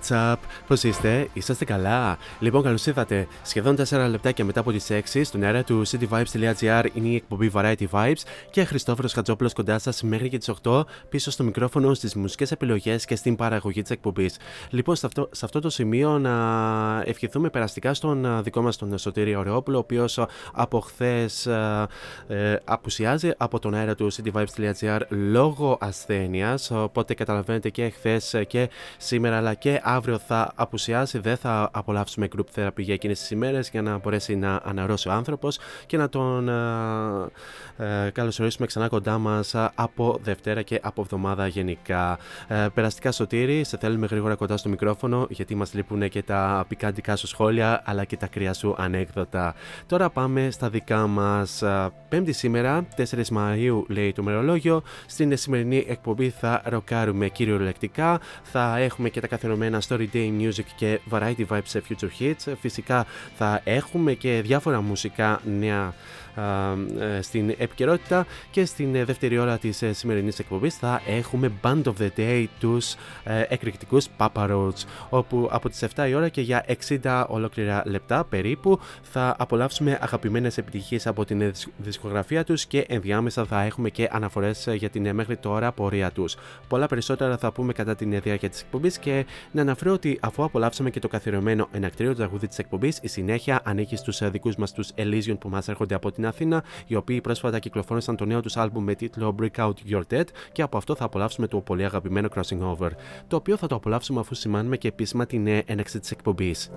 WhatsApp, Πώς είστε, είσαστε καλά; Λοιπόν, καλώς ήρθατε. Σχεδόν 4 λεπτάκια μετά από τις 6 στον αέρα του cityvibes.gr είναι η εκπομπή Variety Vibes και Χριστόφορος Χατζόπουλος κοντά σας μέχρι και τις 8 πίσω στο μικρόφωνο, στις μουσικές επιλογές και στην παραγωγή της εκπομπής. Λοιπόν, σε αυτό, σε αυτό το σημείο να ευχηθούμε περαστικά στον α, δικό μας τον Σωτήρη Ωρεόπουλο, ο οποίος από χθες ε, απουσιάζει από τον αέρα του cityvibes.gr λόγω ασθένειας. Οπότε καταλαβαίνετε και χθες και σήμερα αλλά και αύριο θα απουσιάσει. Δεν θα απολαύσουμε group therapy για εκείνες τις ημέρες για να μπορέσει να αναρρώσει ο άνθρωπος και να τον ε, ε, καλωσορίσουμε ξανά κοντά μας από Δευτέρα και από εβδομάδα γενικά. Ε, περαστικά σωτήρι, σε θέλουμε γρήγορα κοντά στο μικρόφωνο γιατί μας λείπουν και τα πικάντικά σου σχόλια αλλά και τα κρύα σου ανέκδοτα. Τώρα πάμε στα δικά μας. Πέμπτη σήμερα, 4 Μαου, λέει το μερολόγιο. Στην σημερινή εκπομπή θα ροκάρουμε κυριολεκτικά. Θα έχουμε και τα καθιερωμένα Story Day Music και Variety Vibes σε Future Hits. Φυσικά θα έχουμε και διάφορα μουσικά νέα α, ε, στην επικαιρότητα και στην ε, δεύτερη ώρα της ε, σημερινής εκπομπής θα έχουμε Band of the Day τους ε, εκρηκτικούς Papa Roach όπου από τις 7 η ώρα και για 60 ολόκληρα λεπτά περίπου θα απολαύσουμε αγαπημένες επιτυχίες από την ε, δισκ- δισκογραφία τους και ενδιάμεσα θα έχουμε και αναφορές ε, για την ε, μέχρι τώρα πορεία τους. Πολλά περισσότερα θα πούμε κατά την ε, διάρκεια της εκπομπής και να αναφέρω ότι αφού απολαύσαμε και το καθιερωμένο ενακτήριο τραγούδι της εκπομπής η συνέχεια ανήκει στους ε, δικούς μας τους Elysian που μας έρχονται από την Αθήνα οι οποίοι πρόσφατα κυκλοφόρησαν το νέο τους άλμπουμ με τίτλο Break Out Your Dead και από αυτό θα απολαύσουμε το πολύ αγαπημένο Crossing Over το οποίο θα το απολαύσουμε αφού σημάνουμε και επίσημα την ε, έναξη της εκπομπής.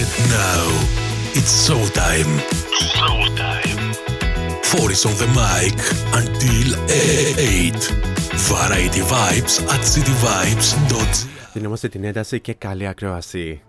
And now it's showtime. Showtime. Four is on the mic until 8. Variety Vibes at cityvibes.gr Δινόμαστε την ένταση και καλή ακρόαση.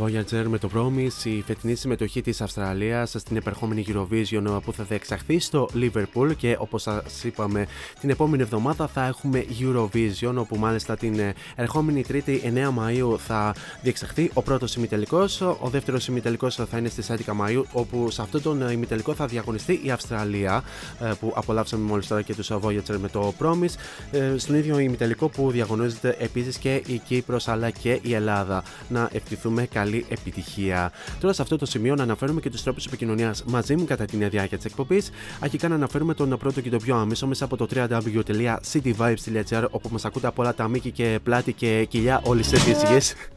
Αυτή ήταν η Voyager με το Promise, η φετινή συμμετοχή της Αυστραλίας στην επερχόμενη Eurovision που θα διεξαχθεί στο Liverpool και όπως σας είπαμε την επόμενη εβδομάδα θα έχουμε Eurovision όπου μάλιστα την ερχόμενη Τρίτη 9 Μαου θα διεξαχθεί ο πρώτος ημιτελικός. Ο δεύτερος ημιτελικός θα είναι στις 11 Μαου όπου σε αυτό τον ημιτελικό θα διαγωνιστεί η Αυστραλία ε, που απολαύσαμε μόλις τώρα και τους Voyager με το Promise. Ε, στον ίδιο ημιτελικό που διαγωνίζεται επίσης και η Κύπρος αλλά και η Ελλάδα. Να ευχηθούμε καλή επιτυχία. Τώρα σε αυτό το σημείο να αναφέρουμε και τους τρόπους επικοινωνίας μαζί μου κατά την διάρκεια της εκπομπής. Αρχικά να αναφέρουμε τον πρώτο και το πιο άμεσο μέσα από το www.cityvibes.gr όπου μας ακούτε από όλα τα μήκη και πλάτη και κοιλιά όλη τη γη.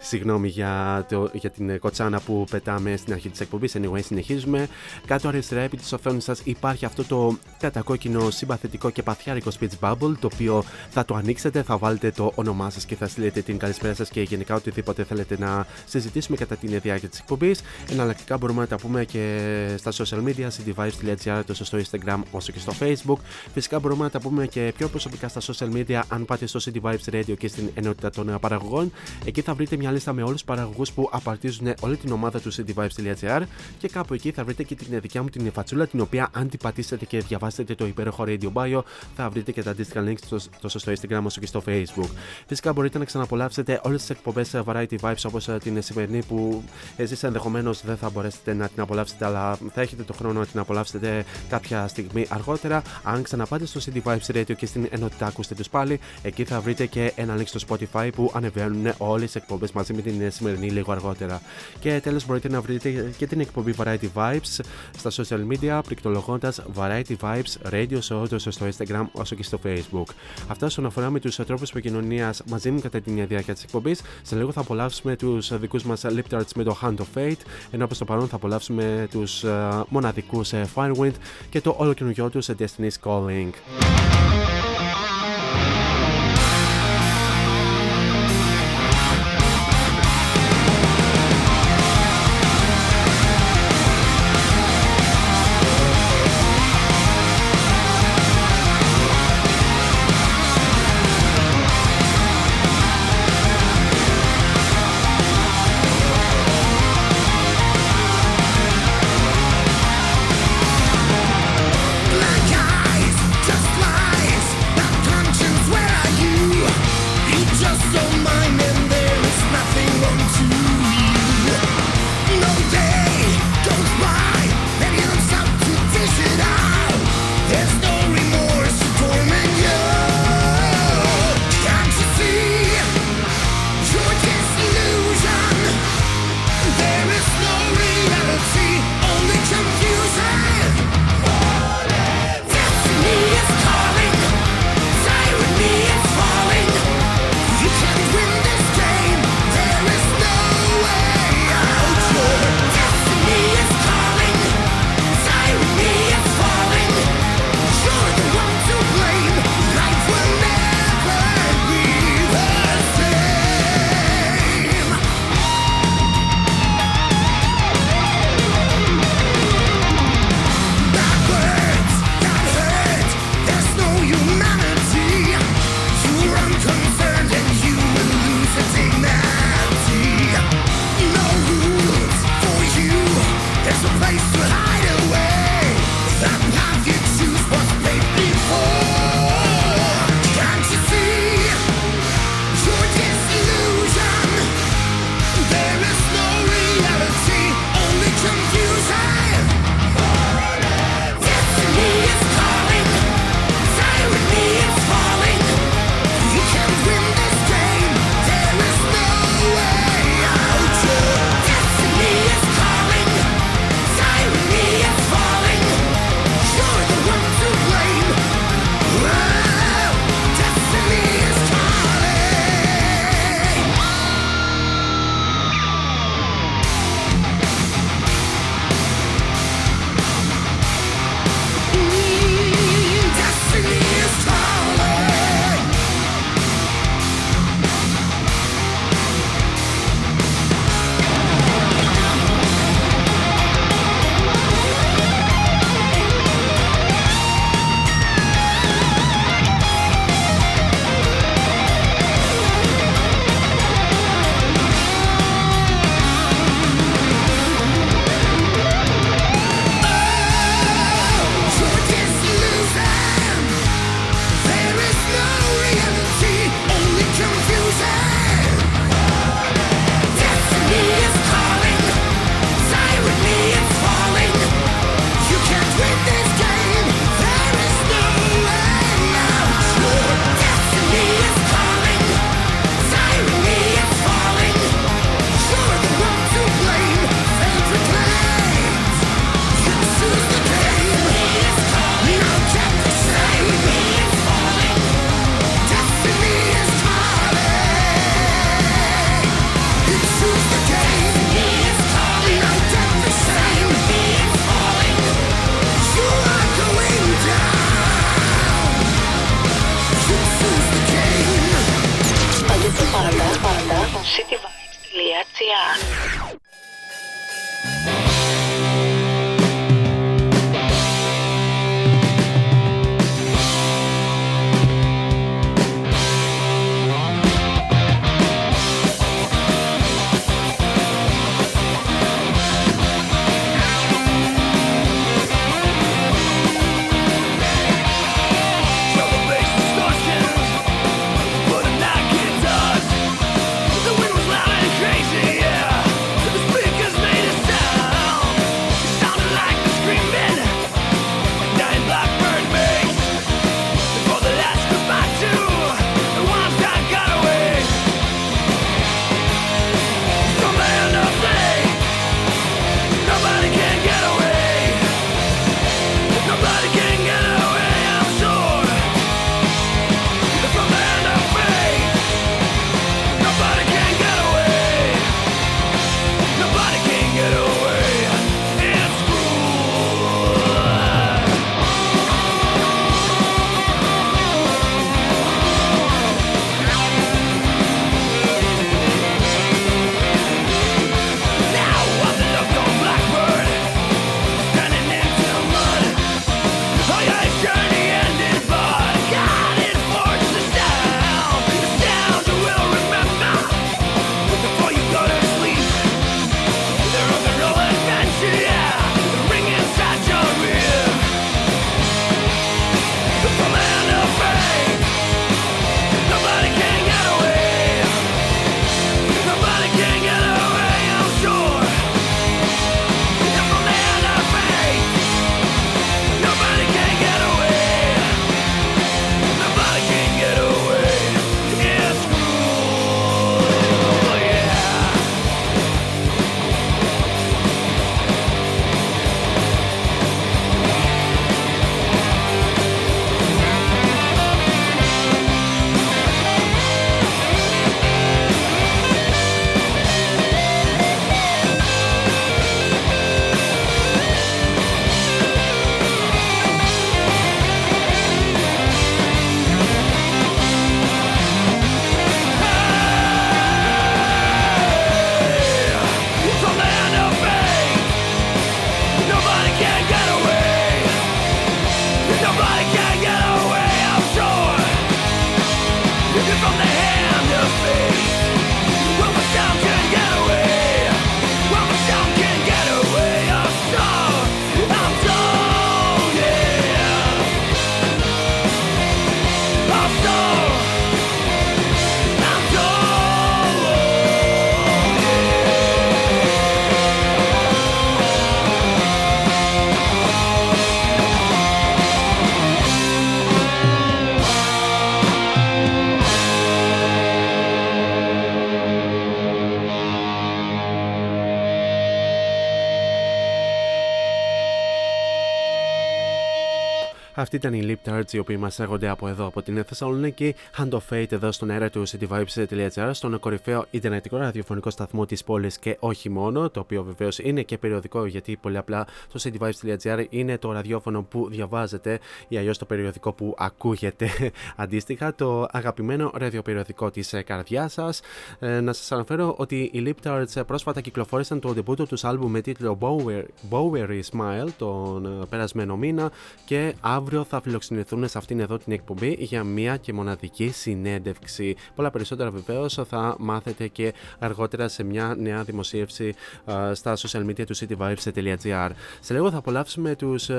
Συγγνώμη για, το, για την κοτσάνα που πετάμε στην αρχή της εκπομπής. Anyway, συνεχίζουμε. Κάτω αριστερά επί της οθόνης σας υπάρχει αυτό το κατακόκκινο συμπαθητικό και παθιάρικο speech bubble το οποίο θα το ανοίξετε, θα βάλετε το όνομά σας και θα στείλετε την καλησπέρα σας και γενικά οτιδήποτε θέλετε να συζητήσουμε κατά την διάρκεια της εκπομπής. Εναλλακτικά μπορούμε να τα πούμε και στα social media, cdvibes.gr, τόσο στο Instagram όσο και στο Facebook. Φυσικά μπορούμε να τα πούμε και πιο προσωπικά στα social media αν πάτε στο CD Vibes Radio και στην ενότητα των παραγωγών. Εκεί θα βρείτε μια λίστα με όλους τους παραγωγούς που απαρτίζουν όλη την ομάδα τους cityvibes.gr και κάπου εκεί θα βρείτε και την δικιά μου την φατσούλα την οποία αν την πατήσετε και διαβάσετε το υπέροχο Radio Bio θα βρείτε και τα αντίστοιχα links τόσο στο Instagram όσο και στο Facebook. Φυσικά μπορείτε να ξαναπολαύσετε όλες τις εκπομπές Variety Vibes όπως ε, την σημερινή που εσείς ενδεχομένως δεν θα μπορέσετε να την απολαύσετε αλλά θα έχετε το χρόνο να την απολαύσετε κάποια στιγμή αργότερα. Αν ξαναπάτε στο CD Vibes Radio και στην ενότητα ακούστε τους πάλι, εκεί θα βρείτε και ένα link στο Spotify που ανεβαίνουν όλε τι εκπομπές μαζί με την σημερινή λίγο αργότερα. Και τέλος μπορείτε να βρείτε και την εκπομπή Variety Vibes στα social media πληκτρολογώντα Variety Vibes Radio Show τόσο στο Instagram όσο και στο Facebook. Αυτά όσον αφορά με τους τρόπου επικοινωνία μαζί μου κατά την διάρκεια της εκπομπής. Σε λίγο θα απολαύσουμε τους δικούς μας Lip Tarts με το Hand of Fate, ενώ προς το παρόν θα απολαύσουμε τους uh, μοναδικούς uh, Firewind και το όλο καινούργιο τους Destiny's Calling. Αυτή ήταν η Lip Tarts οι οποίοι μας έρχονται από εδώ, από την Θεσσαλονίκη. Hand of Fate εδώ στον αέρα του cityvibes.gr, στον κορυφαίο Ιντερνετικό ραδιοφωνικό σταθμό της πόλης και όχι μόνο, το οποίο βεβαίως είναι και περιοδικό γιατί πολύ απλά το cityvibes.gr είναι το ραδιόφωνο που διαβάζετε ή αλλιώς το περιοδικό που ακούγεται. Αντίστοιχα, το αγαπημένο ραδιοπεριοδικό της ε, καρδιάς σας. Ε, να σας αναφέρω ότι οι Lip Tarts πρόσφατα κυκλοφόρησαν το debut τους άλμπου με τίτλο Bowery Smile τον ε, περασμένο μήνα και αύριο θα φιλοξενηθούν σε αυτήν εδώ την εκπομπή για μία και μοναδική συνέντευξη. Πολλά περισσότερα βεβαίως θα μάθετε και αργότερα σε μια νέα δημοσίευση στα social media του cityvibes.gr. Σε λίγο θα απολαύσουμε τους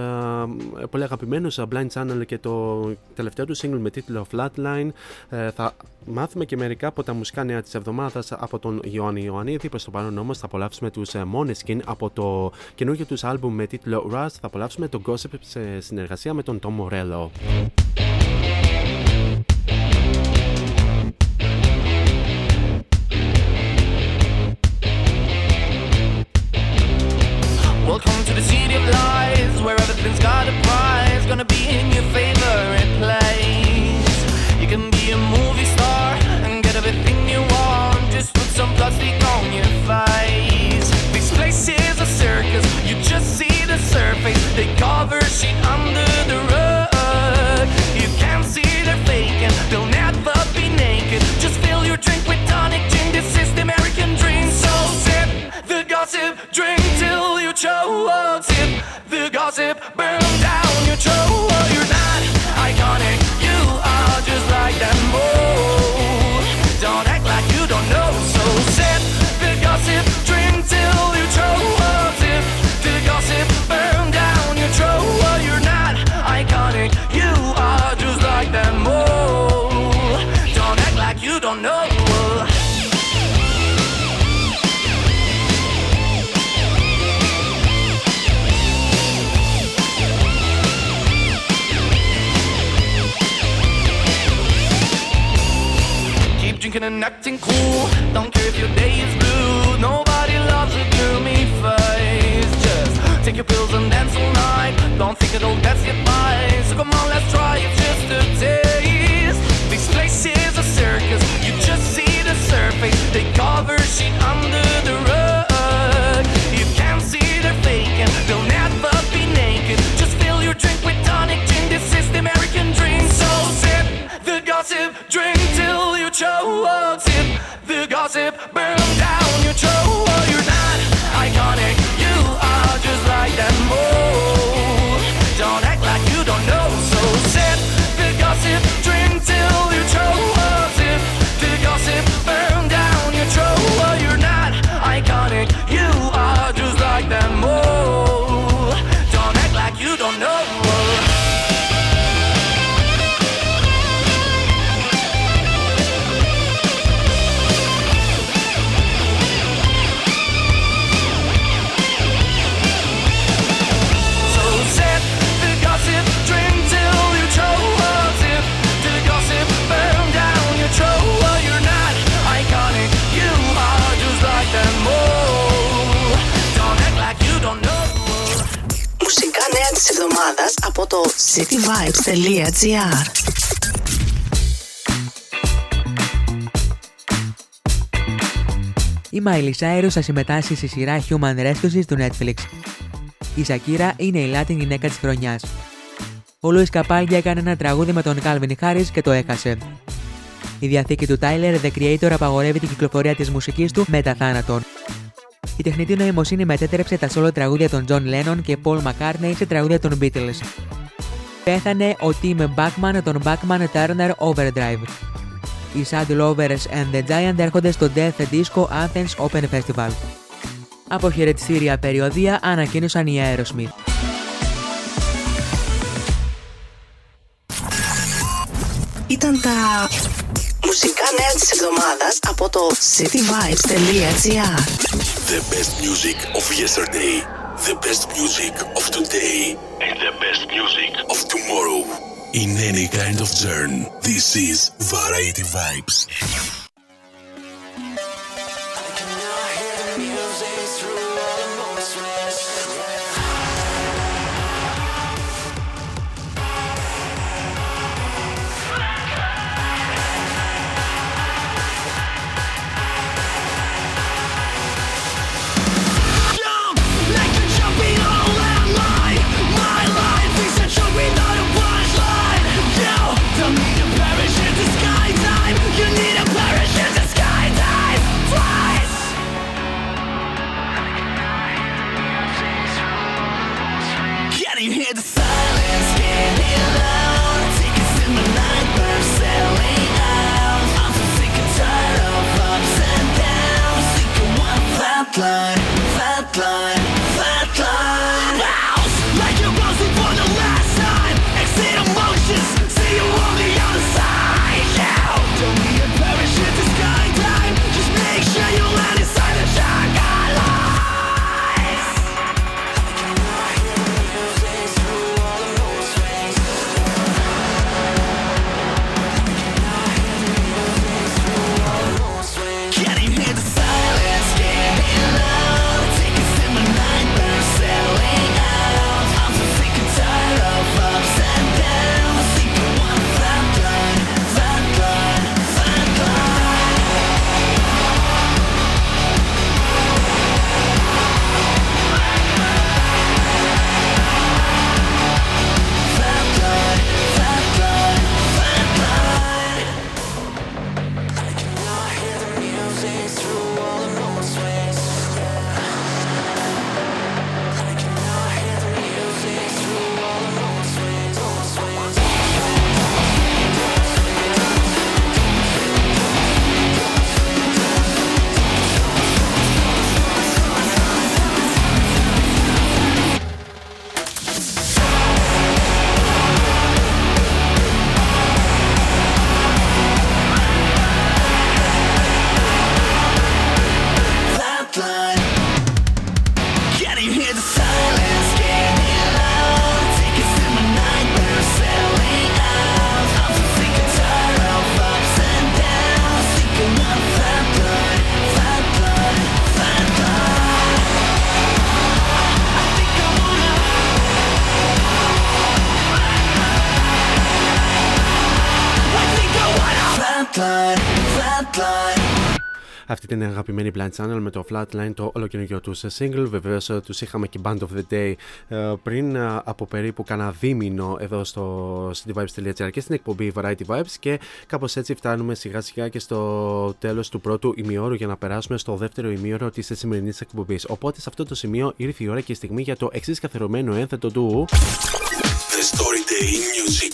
πολύ αγαπημένους Blind Channel και το τελευταίο του single με τίτλο Flatline. Ε, θα μάθουμε και μερικά από τα μουσικά νέα της εβδομάδας από τον Ιωάννη Ιωαννίδη. Προς το παρόν όμως θα απολαύσουμε τους Moneskin από το καινούργιο τους άλμπουμ με τίτλο Rust. Θα απολαύσουμε τον Gossip σε συνεργασία με τον Tom Morello. Welcome to the city of lies, where everything's got a cityvibes.gr Η Miley Cyrus θα συμμετάσχει στη σειρά Human Rescue του Netflix. Η Shakira είναι η Latin γυναίκα της χρονιάς. Ο Louis Capaldi έκανε ένα τραγούδι με τον Calvin Harris και το έχασε. Η διαθήκη του Tyler, The Creator, απαγορεύει την κυκλοφορία της μουσικής του μετά θάνατον. Η τεχνητή νοημοσύνη μετέτρεψε τα solo τραγούδια των John Lennon και Paul McCartney σε τραγούδια των Beatles. Πέθανε ο Tim Bachman των Bachman Turner Overdrive. Οι Sad Lovers and the Giant έρχονται στο Death Disco Athens Open Festival. Από χαιρετιστήρια περιοδία ανακοίνωσαν οι Aerosmith. Ήταν τα μουσικά νέα της εβδομάδας από το cityvibes.gr The best music of yesterday, the best music of today, and the best music of tomorrow. In any kind of journey, this is Variety Vibes. Αυτή την αγαπημένη Blind Channel με το Flatline, το ολοκαινούργιο τους single. Βεβαίως ε, τους είχαμε και Band of the Day ε, πριν ε, από περίπου κανένα δίμηνο εδώ στο cityvibes.gr και στην εκπομπή Variety Vibes. Και κάπως έτσι φτάνουμε σιγά σιγά και στο τέλος του πρώτου ημιώρου για να περάσουμε στο δεύτερο ημιώρο της σημερινής εκπομπής. Οπότε σε αυτό το σημείο ήρθε η ώρα και η στιγμή για το εξής καθερωμένο ένθετο του. The Story Day Music.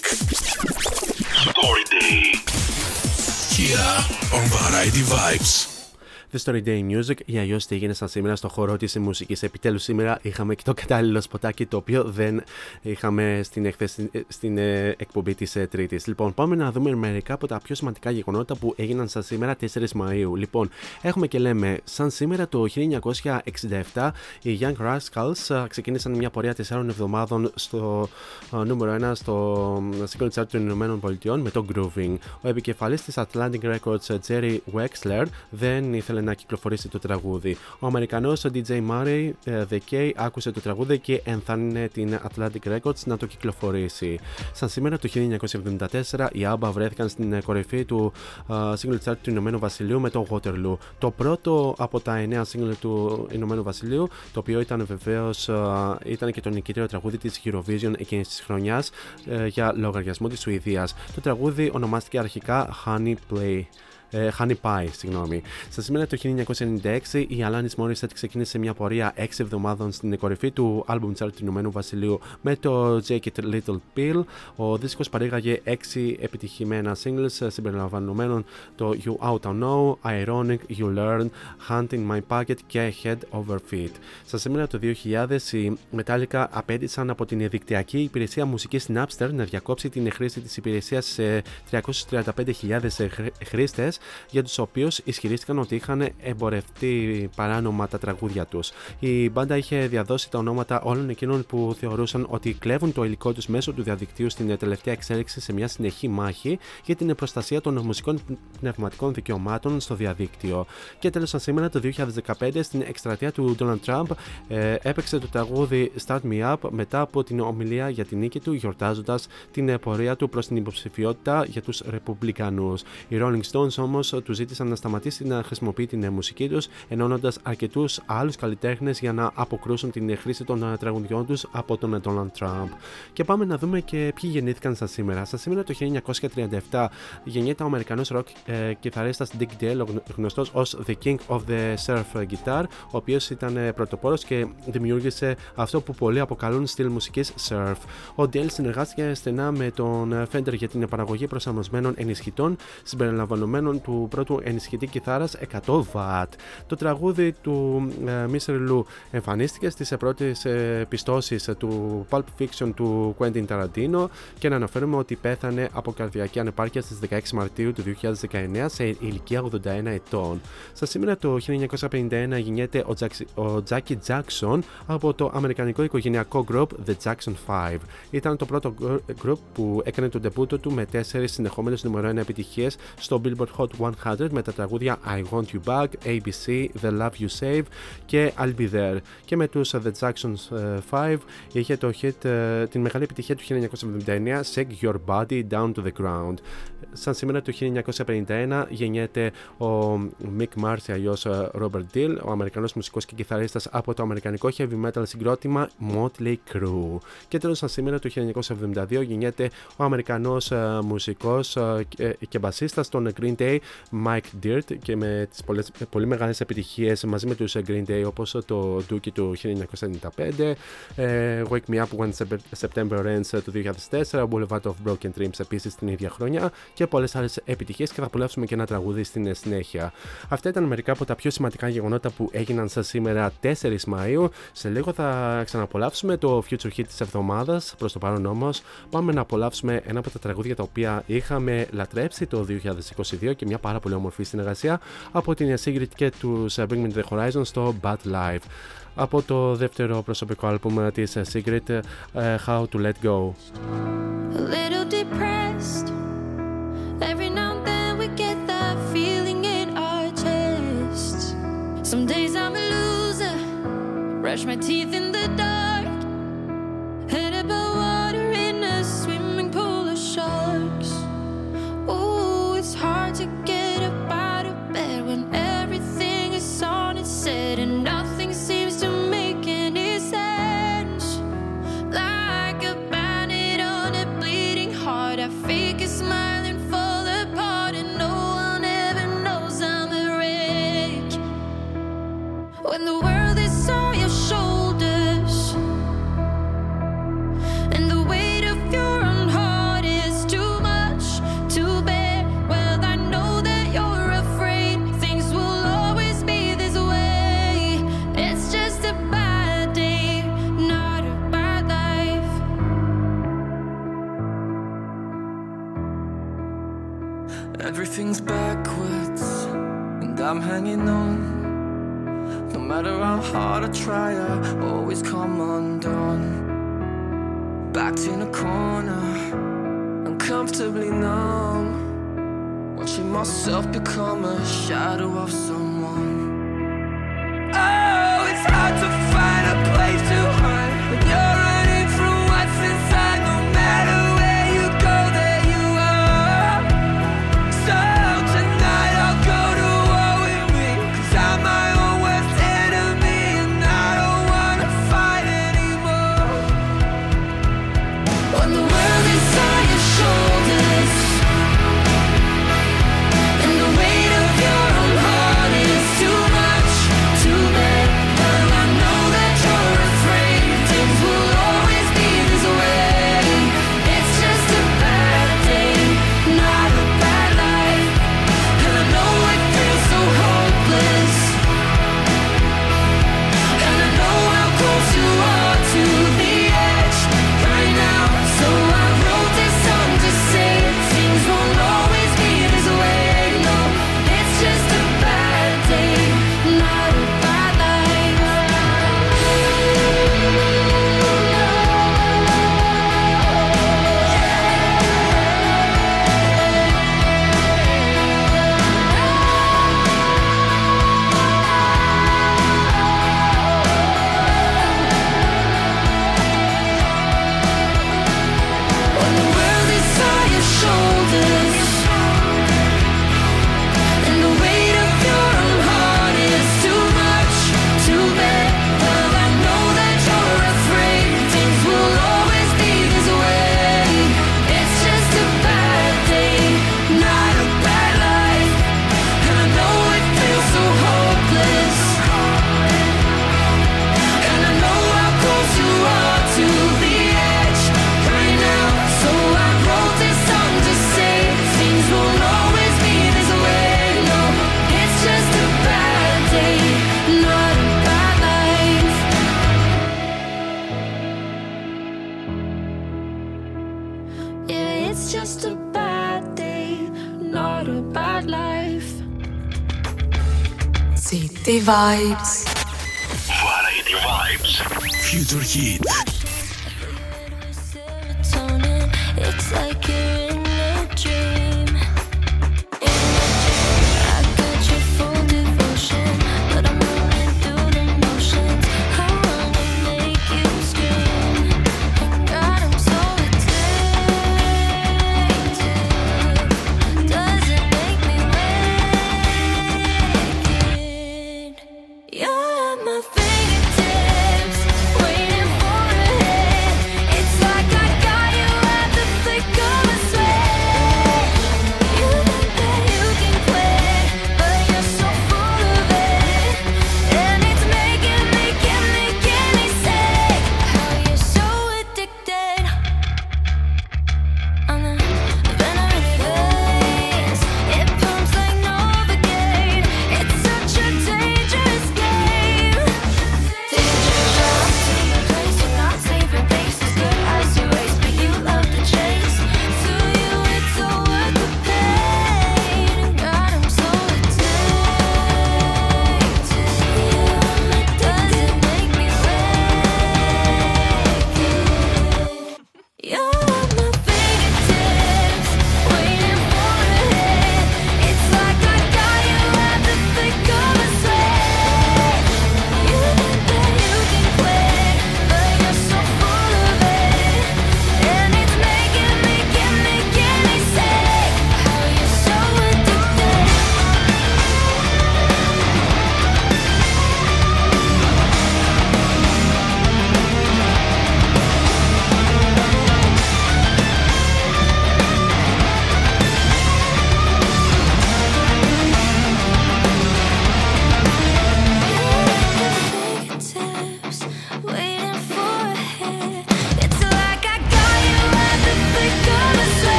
Story Day. Here on Variety Vibes. The Story Day Music ή αλλιώς τι έγινε σαν σήμερα στο χώρο της μουσικής. Επιτέλους, σήμερα είχαμε και το κατάλληλο σποτάκι το οποίο δεν είχαμε στην, εκθέ, στην ε, εκπομπή της ε, Τρίτης. Λοιπόν, πάμε να δούμε μερικά από τα πιο σημαντικά γεγονότα που έγιναν σαν σήμερα 4 Μαου. Λοιπόν, έχουμε και λέμε, σαν σήμερα το 1967 οι Young Rascals ε, ξεκίνησαν μια πορεία 4 εβδομάδων στο νούμερο 1 στο single chart των Ηνωμένων Πολιτειών με το Grooving. Ο επικεφαλής της Atlantic Records Jerry Wexler δεν ήθελε να κυκλοφορήσει το τραγούδι. Ο Αμερικανός DJ Murray ε, The K άκουσε το τραγούδι και ενθάρρυνε την Atlantic Records να το κυκλοφορήσει. Σαν σήμερα το 1974 οι ABBA βρέθηκαν στην κορυφή του uh, single chart του Ηνωμένου Βασιλείου με το Waterloo. Το πρώτο από τα 9 single του Ηνωμένου Βασιλείου, το οποίο ήταν βεβαίως uh, ήταν και το νικητήριο τραγούδι της Eurovision εκείνης της χρονιάς uh, για λογαριασμό της Σουηδίας. Το τραγούδι ονομάστηκε αρχικά Honey Play ε, Honey Pie, συγγνώμη. Στα σήμερα το 1996 η Alanis Morissette ξεκίνησε μια πορεία 6 εβδομάδων στην κορυφή του album chart του Ηνωμένου Βασιλείου με το Jake It Little Pill. Ο δίσκος παρήγαγε 6 επιτυχημένα singles συμπεριλαμβανομένων το You Out to Know, Ironic, You Learn, Hunting My Pocket και Head Over Feet. Στα σήμερα το 2000 οι Metallica απέτησαν από την δικτυακή υπηρεσία μουσικής Napster να διακόψει την χρήση της υπηρεσίας σε 335.000 χρήστες για τους οποίους ισχυρίστηκαν ότι είχαν εμπορευτεί παράνομα τα τραγούδια τους. Η μπάντα είχε διαδώσει τα ονόματα όλων εκείνων που θεωρούσαν ότι κλέβουν το υλικό τους μέσω του διαδικτύου στην τελευταία εξέλιξη σε μια συνεχή μάχη για την προστασία των μουσικών πνευματικών δικαιωμάτων στο διαδίκτυο. Και τέλος σήμερα το 2015 στην εκστρατεία του Donald Trump ε, έπαιξε το τραγούδι Start Me Up μετά από την ομιλία για την νίκη του γιορτάζοντας την πορεία του προς την υποψηφιότητα για τους Ρεπουμπλικανούς. Οι Rolling Stones όμως του ζήτησαν να σταματήσει να χρησιμοποιεί την μουσική τους, ενώνοντας αρκετούς άλλους καλλιτέχνες για να αποκρούσουν την χρήση των τραγουδιών τους από τον Donald Trump. Και πάμε να δούμε και ποιοι γεννήθηκαν στα σήμερα. Στα σήμερα το 1937 γεννιέται ο Αμερικανός ροκ ε, κιθαρίστας Dick Dale, γνωστός ως The King of the Surf Guitar, ο οποίος ήταν πρωτοπόρος και δημιούργησε αυτό που πολλοί αποκαλούν στυλ μουσικής surf. Ο Dale συνεργάστηκε στενά με τον Fender για την παραγωγή προσαρμοσμένων ενισχυτών συμπεριλαμβανομένων του πρώτου ενισχυτή κιθάρας 100 W. Το τραγούδι του ε, Mr. Lou εμφανίστηκε στις πρώτες ε, πιστώσεις του Pulp Fiction του Quentin Tarantino και να αναφέρουμε ότι πέθανε από καρδιακή ανεπάρκεια στις 16 Μαρτίου του 2019 σε ηλικία 81 ετών. Στα σήμερα το 1951 γεννιέται ο, Jack, ο Jackie Jackson από το αμερικανικό οικογενειακό group The Jackson 5. Ήταν το πρώτο group που έκανε τον τεπούτο του με τέσσερις συνεχόμενες νούμερο 1 επιτυχίες στο Billboard Hot 100 με τα τραγούδια I Want You Back, ABC, The Love You Save και I'll Be There. Και με τους The Jacksons 5 είχε το hit, ε, την μεγάλη επιτυχία του 1979 Shake Your Body Down to the Ground. Σαν σήμερα το 1951 γεννιέται ο Mick Marcy αλλιώς Robert Dill, ο Αμερικανός μουσικός και κιθαρίστας από το αμερικανικό heavy metal συγκρότημα Motley Crue. Και τέλος σαν σήμερα το 1972 γεννιέται ο Αμερικανός μουσικός και μπασίστας των Green Day Mike Dirt και με τις πολλές, πολύ μεγάλες επιτυχίες μαζί με τους Green Day όπως το Dookie του 1995 Wake Me Up When September Ends του 2004 Boulevard of Broken Dreams επίσης την ίδια χρονιά και πολλές άλλες επιτυχίες και θα απολαύσουμε και ένα τραγούδι στην συνέχεια. Αυτά ήταν μερικά από τα πιο σημαντικά γεγονότα που έγιναν σα σήμερα 4 Μαου. Σε λίγο θα ξαναπολαύσουμε το Future Hit της εβδομάδας. Προς το παρόν όμως, πάμε να απολαύσουμε ένα από τα τραγούδια τα οποία είχαμε λατρέψει το 2022 και μια πάρα πολύ όμορφη συνεργασία από την Sigrid και του Bring Me to the Horizon στο Bad Life. Από το δεύτερο προσωπικό άλμπουμ της Sigrid, How to Let Go. A little depressed. Every now and then we get that feeling in our chests. Some days I'm a loser, brush my teeth in the dark.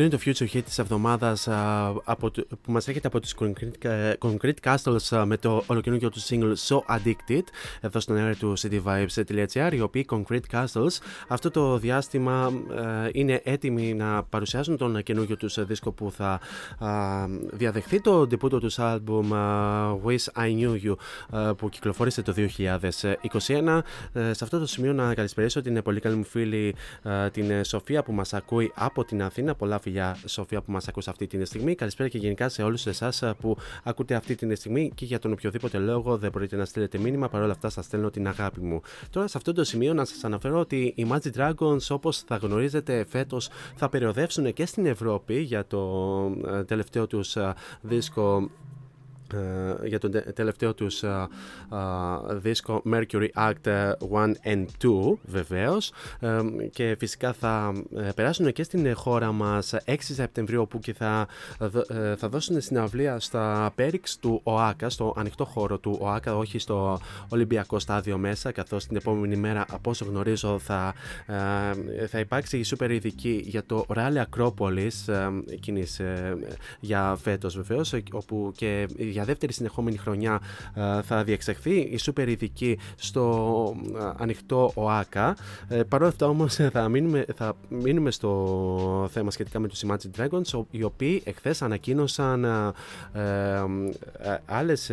Αυτό είναι το future hit της εβδομάδας που μας έρχεται από τους Concrete, Concrete Castles με το ολοκαινούργιο του single So Addicted εδώ στον αέρα του cityvibes.gr οι οποίοι Concrete Castles αυτό το διάστημα είναι έτοιμοι να παρουσιάσουν τον καινούργιο τους δίσκο που θα διαδεχθεί το debut τους album Wish I Knew You που κυκλοφόρησε το 2021 σε αυτό το σημείο να καλησπερίσω την πολύ καλή μου φίλη την Σοφία που μας ακούει από την Αθήνα. Πολλά φιλιά Σοφία που μας ακούς αυτή τη στιγμή. Καλησπέρα και γενικά σε όλους εσάς που ακούτε αυτή τη στιγμή και για τον οποιοδήποτε λόγο δεν μπορείτε να στείλετε μήνυμα παρόλα αυτά σας στέλνω την αγάπη μου. Τώρα σε αυτό το σημείο να σας αναφέρω ότι οι Magic Dragons όπως θα γνωρίζετε φέτος θα περιοδεύσουν και στην Ευρώπη για το ε, τελευταίο τους ε, δίσκο ε, για τον τελευταίο τους uh, uh, δίσκο Mercury Act 1 and 2 βεβαίως. Uh, και φυσικά θα περάσουν και στην χώρα μας 6 Σεπτεμβρίου όπου και θα, θα δώσουν συναυλία στα Πέριξ του ΟΑΚΑ στο ανοιχτό χώρο του ΟΑΚΑ όχι στο Ολυμπιακό στάδιο μέσα καθώς την επόμενη μέρα από όσο γνωρίζω θα, θα υπάρξει η σούπερ ειδική για το Rally Acropolis εκείνης για φέτος βεβαίως όπου και για για δεύτερη συνεχόμενη χρονιά ε, θα διεξαχθεί η σούπερ ειδική στο ε, ανοιχτό ΟΑΚΑ. Ε, Παρ' όλα αυτά όμως θα μείνουμε, θα μείνουμε στο θέμα σχετικά με τους Imagine Dragons οι οποίοι εχθές ανακοίνωσαν άλλες,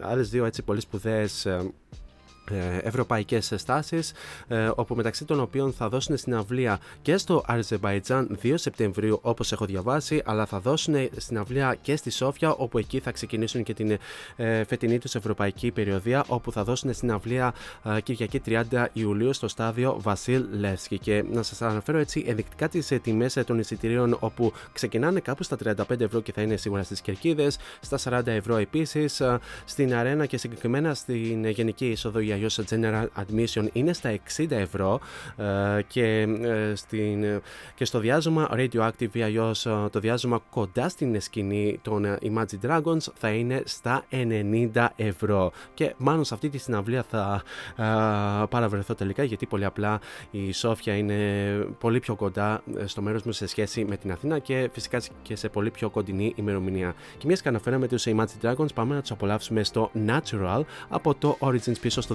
άλλες δύο έτσι πολύ σπουδαίες ε, ευρωπαϊκές στάσεις ε, όπου μεταξύ των οποίων θα δώσουν συναυλία και στο Αζερβαϊτζάν 2 Σεπτεμβρίου όπως έχω διαβάσει αλλά θα δώσουν συναυλία και στη Σόφια όπου εκεί θα ξεκινήσουν και την ε, φετινή τους ευρωπαϊκή περιοδία όπου θα δώσουν συναυλία Κυριακή 30 Ιουλίου στο στάδιο Βασίλ Λεύσκη. Και να σας αναφέρω έτσι ενδεικτικά τις τιμές των εισιτηρίων όπου ξεκινάνε κάπου στα 35 ευρώ και θα είναι σίγουρα στις Κερκίδες στα 40 ευρώ επίσης στην αρένα και συγκεκριμένα στην γενική είσοδο αλλιώ General Admission είναι στα 60 ευρώ ε, και, ε, στην, και στο διάζωμα Radioactive ή αλλιώ ε, το διάζωμα κοντά στην σκηνή των Imagine Dragons θα είναι στα 90 ευρώ. Και μάλλον σε αυτή τη συναυλία θα παραβρεθώ τελικά γιατί πολύ απλά η Σόφια είναι πολύ πιο κοντά στο μέρος μου σε σχέση με την Αθήνα και φυσικά και σε πολύ πιο κοντινή ημερομηνία. Και μια και αναφέραμε τους Imagine Dragons πάμε να τους απολαύσουμε στο Natural από το Origins πίσω στο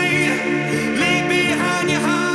Leave behind your heart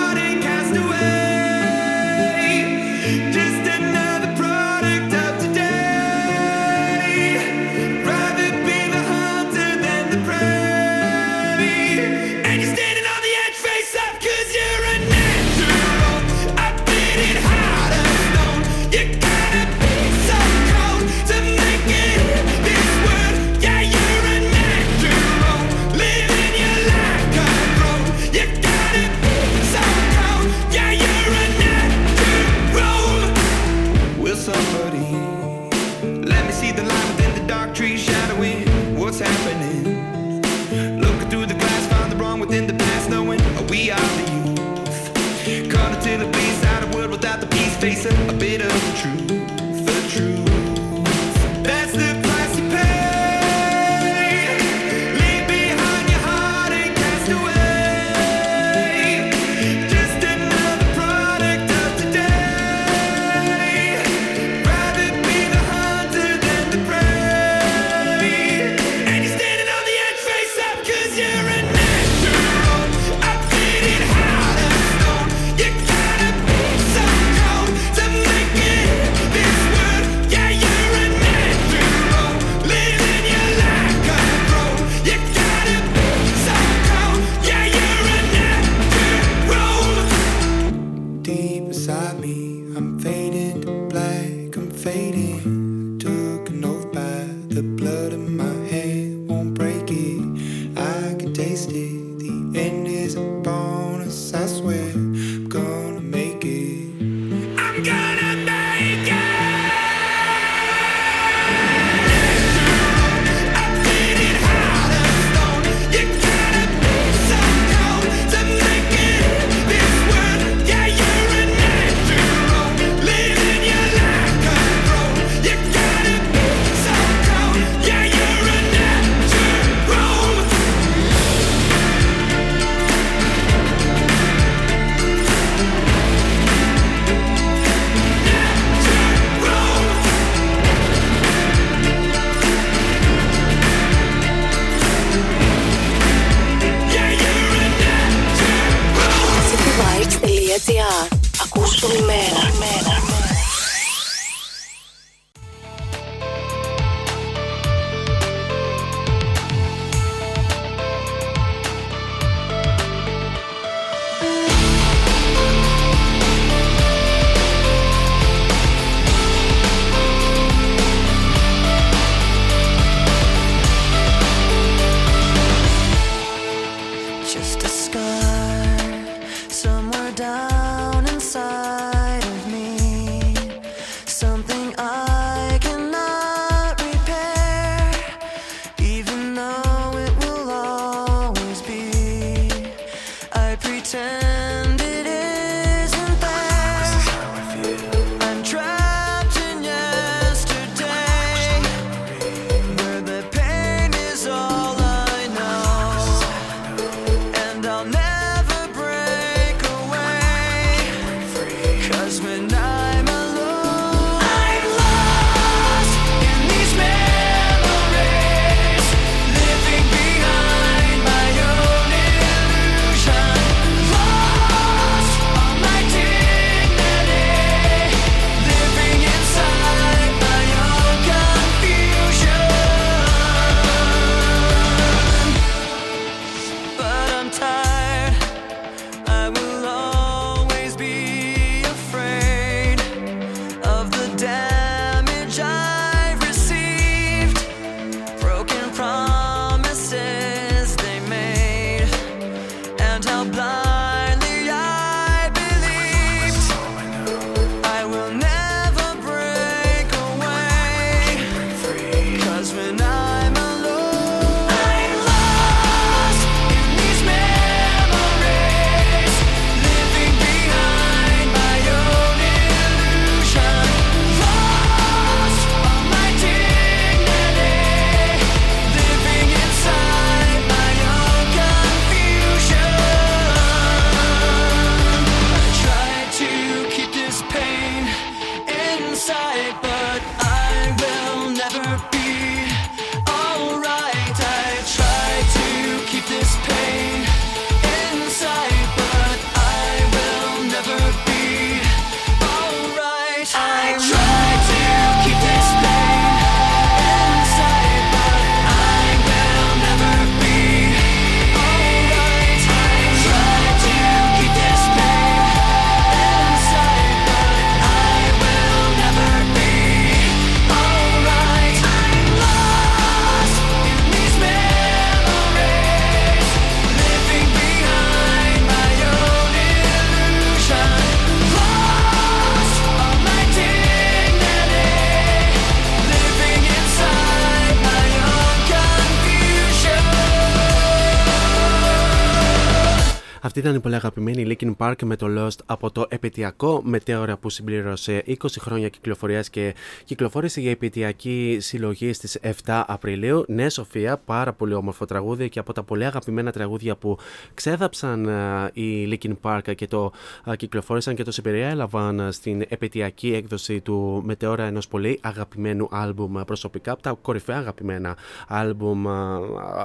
ήταν η πολύ αγαπημένη Linkin Park με το Lost από το επαιτειακό μετέωρα που συμπλήρωσε 20 χρόνια κυκλοφορίας και κυκλοφόρησε για επαιτειακή συλλογή στις 7 Απριλίου. Ναι, Σοφία, πάρα πολύ όμορφο τραγούδι και από τα πολύ αγαπημένα τραγούδια που ξέδαψαν α, οι Linkin Park και το α, κυκλοφόρησαν και το συμπεριέλαβαν α, στην επαιτειακή έκδοση του μετέωρα ενός πολύ αγαπημένου άλμπουμ α, προσωπικά, από τα κορυφαία αγαπημένα άλμπουμ α,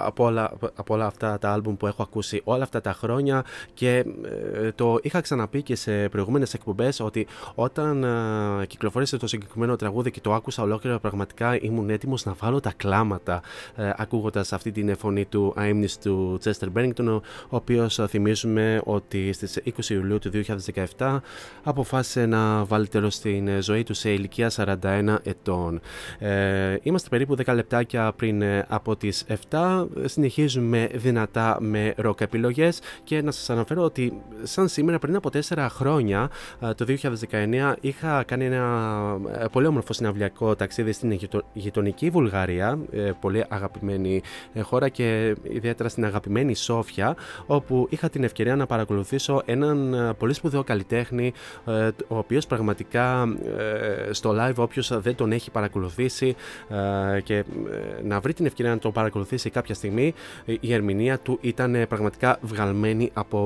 από όλα, από όλα αυτά τα άλμπουμ που έχω ακούσει όλα αυτά τα χρόνια και ε, το είχα ξαναπεί και σε προηγούμενες εκπομπές ότι όταν ε, κυκλοφόρησε το συγκεκριμένο τραγούδι και το άκουσα ολόκληρο, πραγματικά ήμουν έτοιμος να βάλω τα κλάματα ε, ακούγοντας αυτή την φωνή του αίμνη του Chester Bennington, ο οποίος θυμίζουμε ότι στις 20 Ιουλίου του 2017 αποφάσισε να βάλει τέλος στην ζωή του σε ηλικία 41 ετών. Ε, είμαστε περίπου 10 λεπτάκια πριν ε, από τις 7. Συνεχίζουμε δυνατά με ροκ επιλογές και να σας αναφέρω ότι σαν σήμερα πριν από 4 χρόνια, ε, το 2019, είχα κάνει ένα ε, πολύ όμορφο συναυλιακό ταξίδι στην γειτονική Βουλγαρία, ε, πολύ αγαπημένη χώρα και ιδιαίτερα στην αγαπημένη Σόφια, όπου είχα την ευκαιρία να παρακολουθήσω έναν πολύ σπουδαίο καλλιτέχνη, ο οποίος πραγματικά στο live όποιος δεν τον έχει παρακολουθήσει και να βρει την ευκαιρία να τον παρακολουθήσει κάποια στιγμή, η ερμηνεία του ήταν πραγματικά βγαλμένη από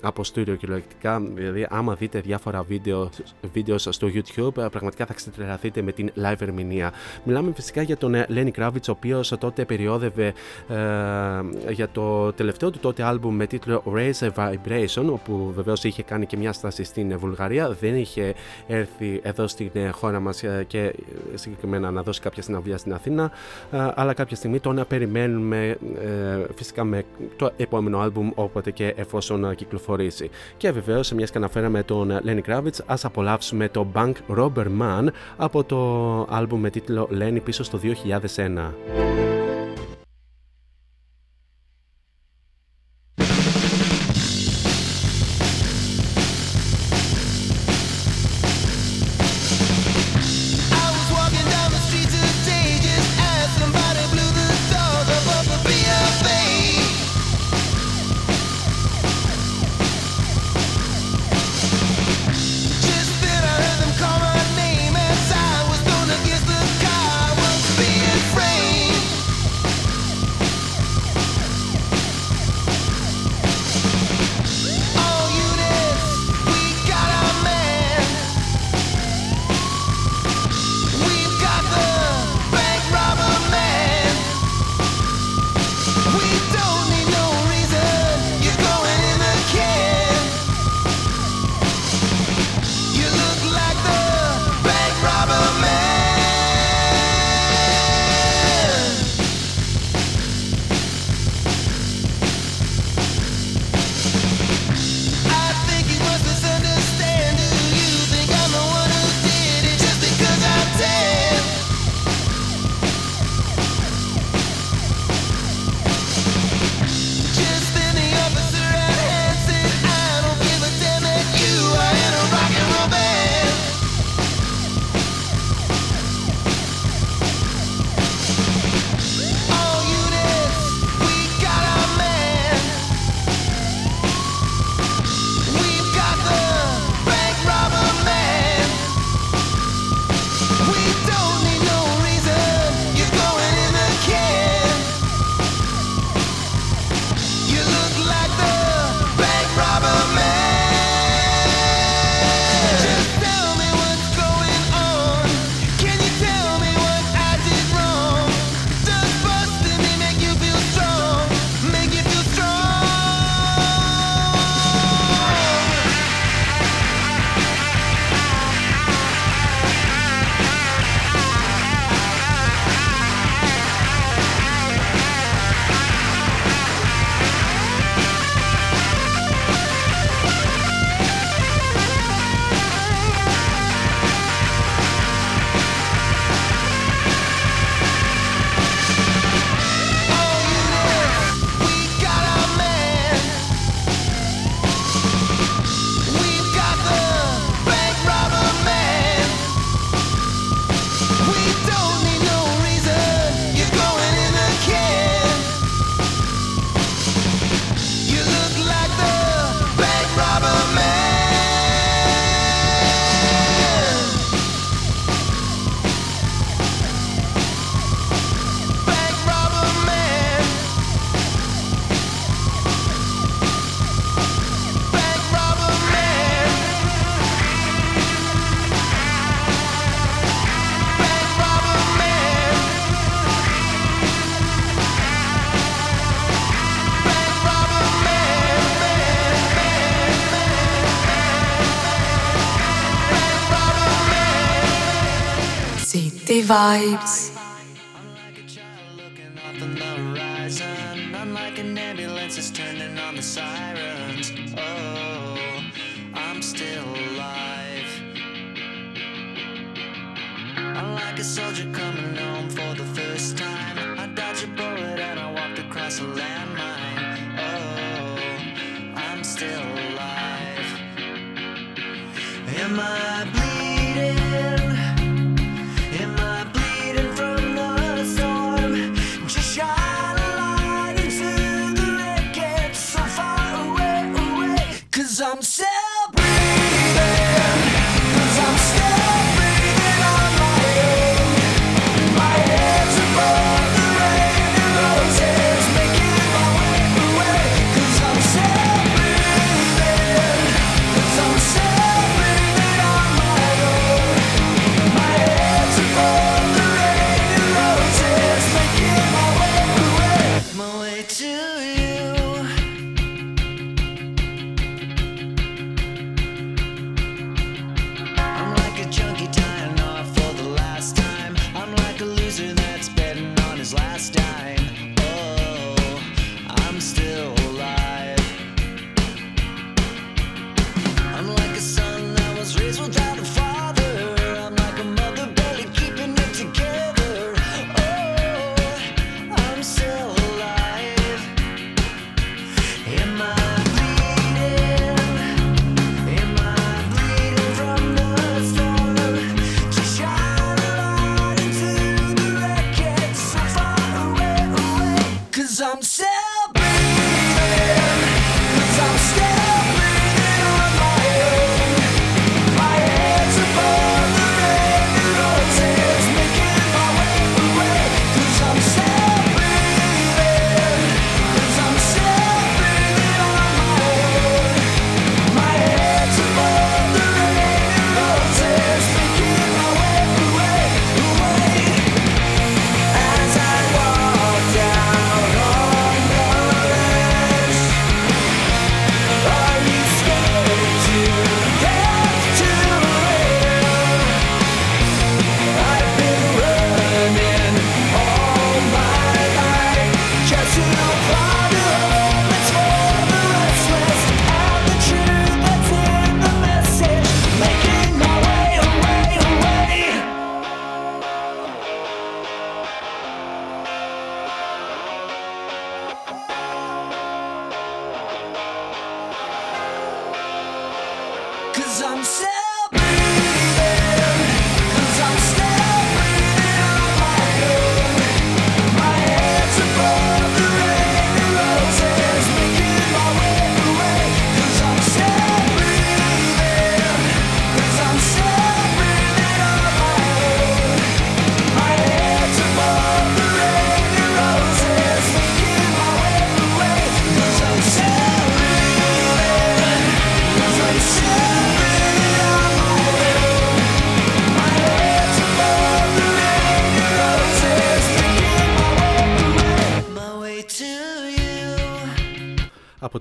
από στούριο κυριολεκτικά. Δηλαδή, άμα δείτε διάφορα βίντεο, βίντεο στο YouTube, πραγματικά θα ξετρελαθείτε με την live ερμηνεία. Μιλάμε φυσικά για τον ε, Lenny Κράβιτ, ο οποίος τότε περιόδευε ε, για το τελευταίο του τότε album με τίτλο Raise a Vibration, όπου βεβαίως είχε κάνει και μια στάση στην ε, Βουλγαρία. Δεν είχε έρθει εδώ στην ε, χώρα μας και συγκεκριμένα να δώσει κάποια συναυλία στην Αθήνα, αλλά κάποια στιγμή το να περιμένουμε ε, φυσικά με το επόμενο album, όποτε και εφόσον να κυκλοφορήσει. Και βεβαίως, μιας και αναφέραμε τον Lenny Kravitz, ας απολαύσουμε το Bank Robber Man από το album με τίτλο Lenny πίσω στο 2001. vibes.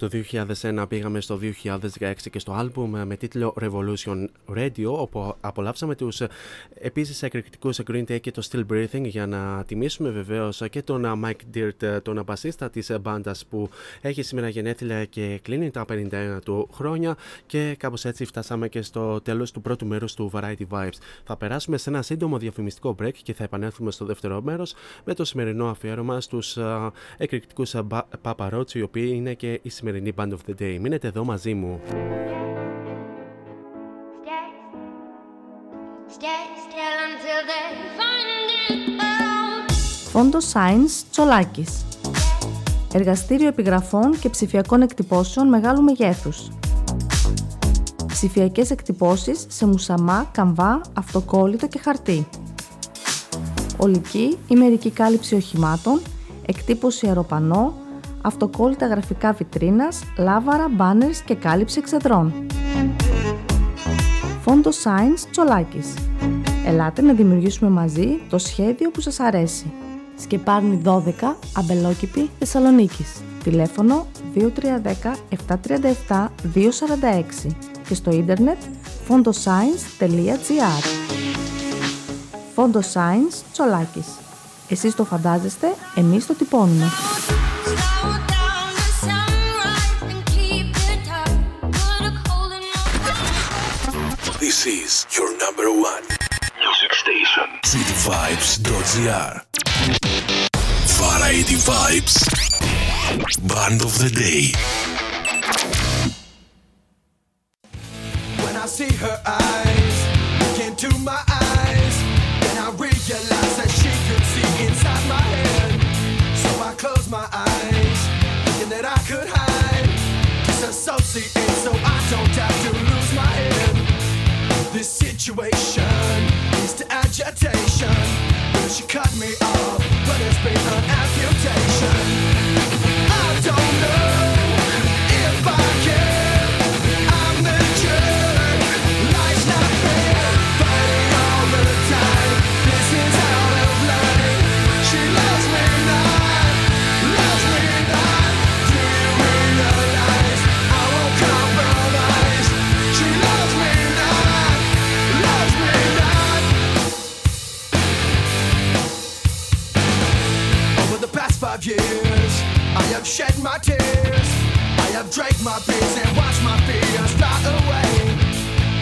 Το 2001 πήγαμε στο 2016 και στο άλμπουμ με τίτλο Revolution Radio όπου απολαύσαμε τους ε, επίσης εκρηκτικούς Green Day και το Still Breathing για να τιμήσουμε βεβαίως και τον ε, Mike Dirt, ε, τον μπασίστα της μπάντας που έχει σήμερα γενέθλια και κλείνει τα 51 του χρόνια και κάπως έτσι φτάσαμε και στο τέλος του πρώτου μέρους του Variety Vibes. Θα περάσουμε σε ένα σύντομο διαφημιστικό break και θα επανέλθουμε στο δεύτερο μέρος με το σημερινό αφιέρωμα στους ε, εκρηκτικούς ε, μπα- paparazzi οι οποίοι είναι και η σημερινή Band of the Day. Μείνετε εδώ μαζί μου. Stay still until they find it out. Φόντο Science Τσολάκης. Εργαστήριο επιγραφών και ψηφιακών εκτυπώσεων μεγάλου μεγέθους. Ψηφιακές εκτυπώσεις σε μουσαμά, καμβά, αυτοκόλλητο και χαρτί. Ολική ή μερική κάλυψη οχημάτων, εκτύπωση αεροπανό, αυτοκόλλητα γραφικά βιτρίνας, λάβαρα, μπάνερς και κάλυψη εξεδρών. Φόντο Science Τσολάκης. Ελάτε να δημιουργήσουμε μαζί το σχέδιο που σας αρέσει. Σκεπάρνη 12, Αμπελόκηπη, Θεσσαλονίκης. Τηλέφωνο 2310 737 246 και στο ίντερνετ fondoscience.gr Φόντο Science Τσολάκης. Εσείς το φαντάζεστε, εμείς το τυπώνουμε. This is your number one music station. cityvibes.gr Variety Vibes Band of the Day When I see her eyes look into my eyes, then I realize that she could see inside my head. So I close my eyes, thinking that I could hide, disassociate, so I don't have to. This situation is to agitation. She cut me off, but it's been an amputation. Years, I have shed my tears. I have drank my beers and watched my fears fly away.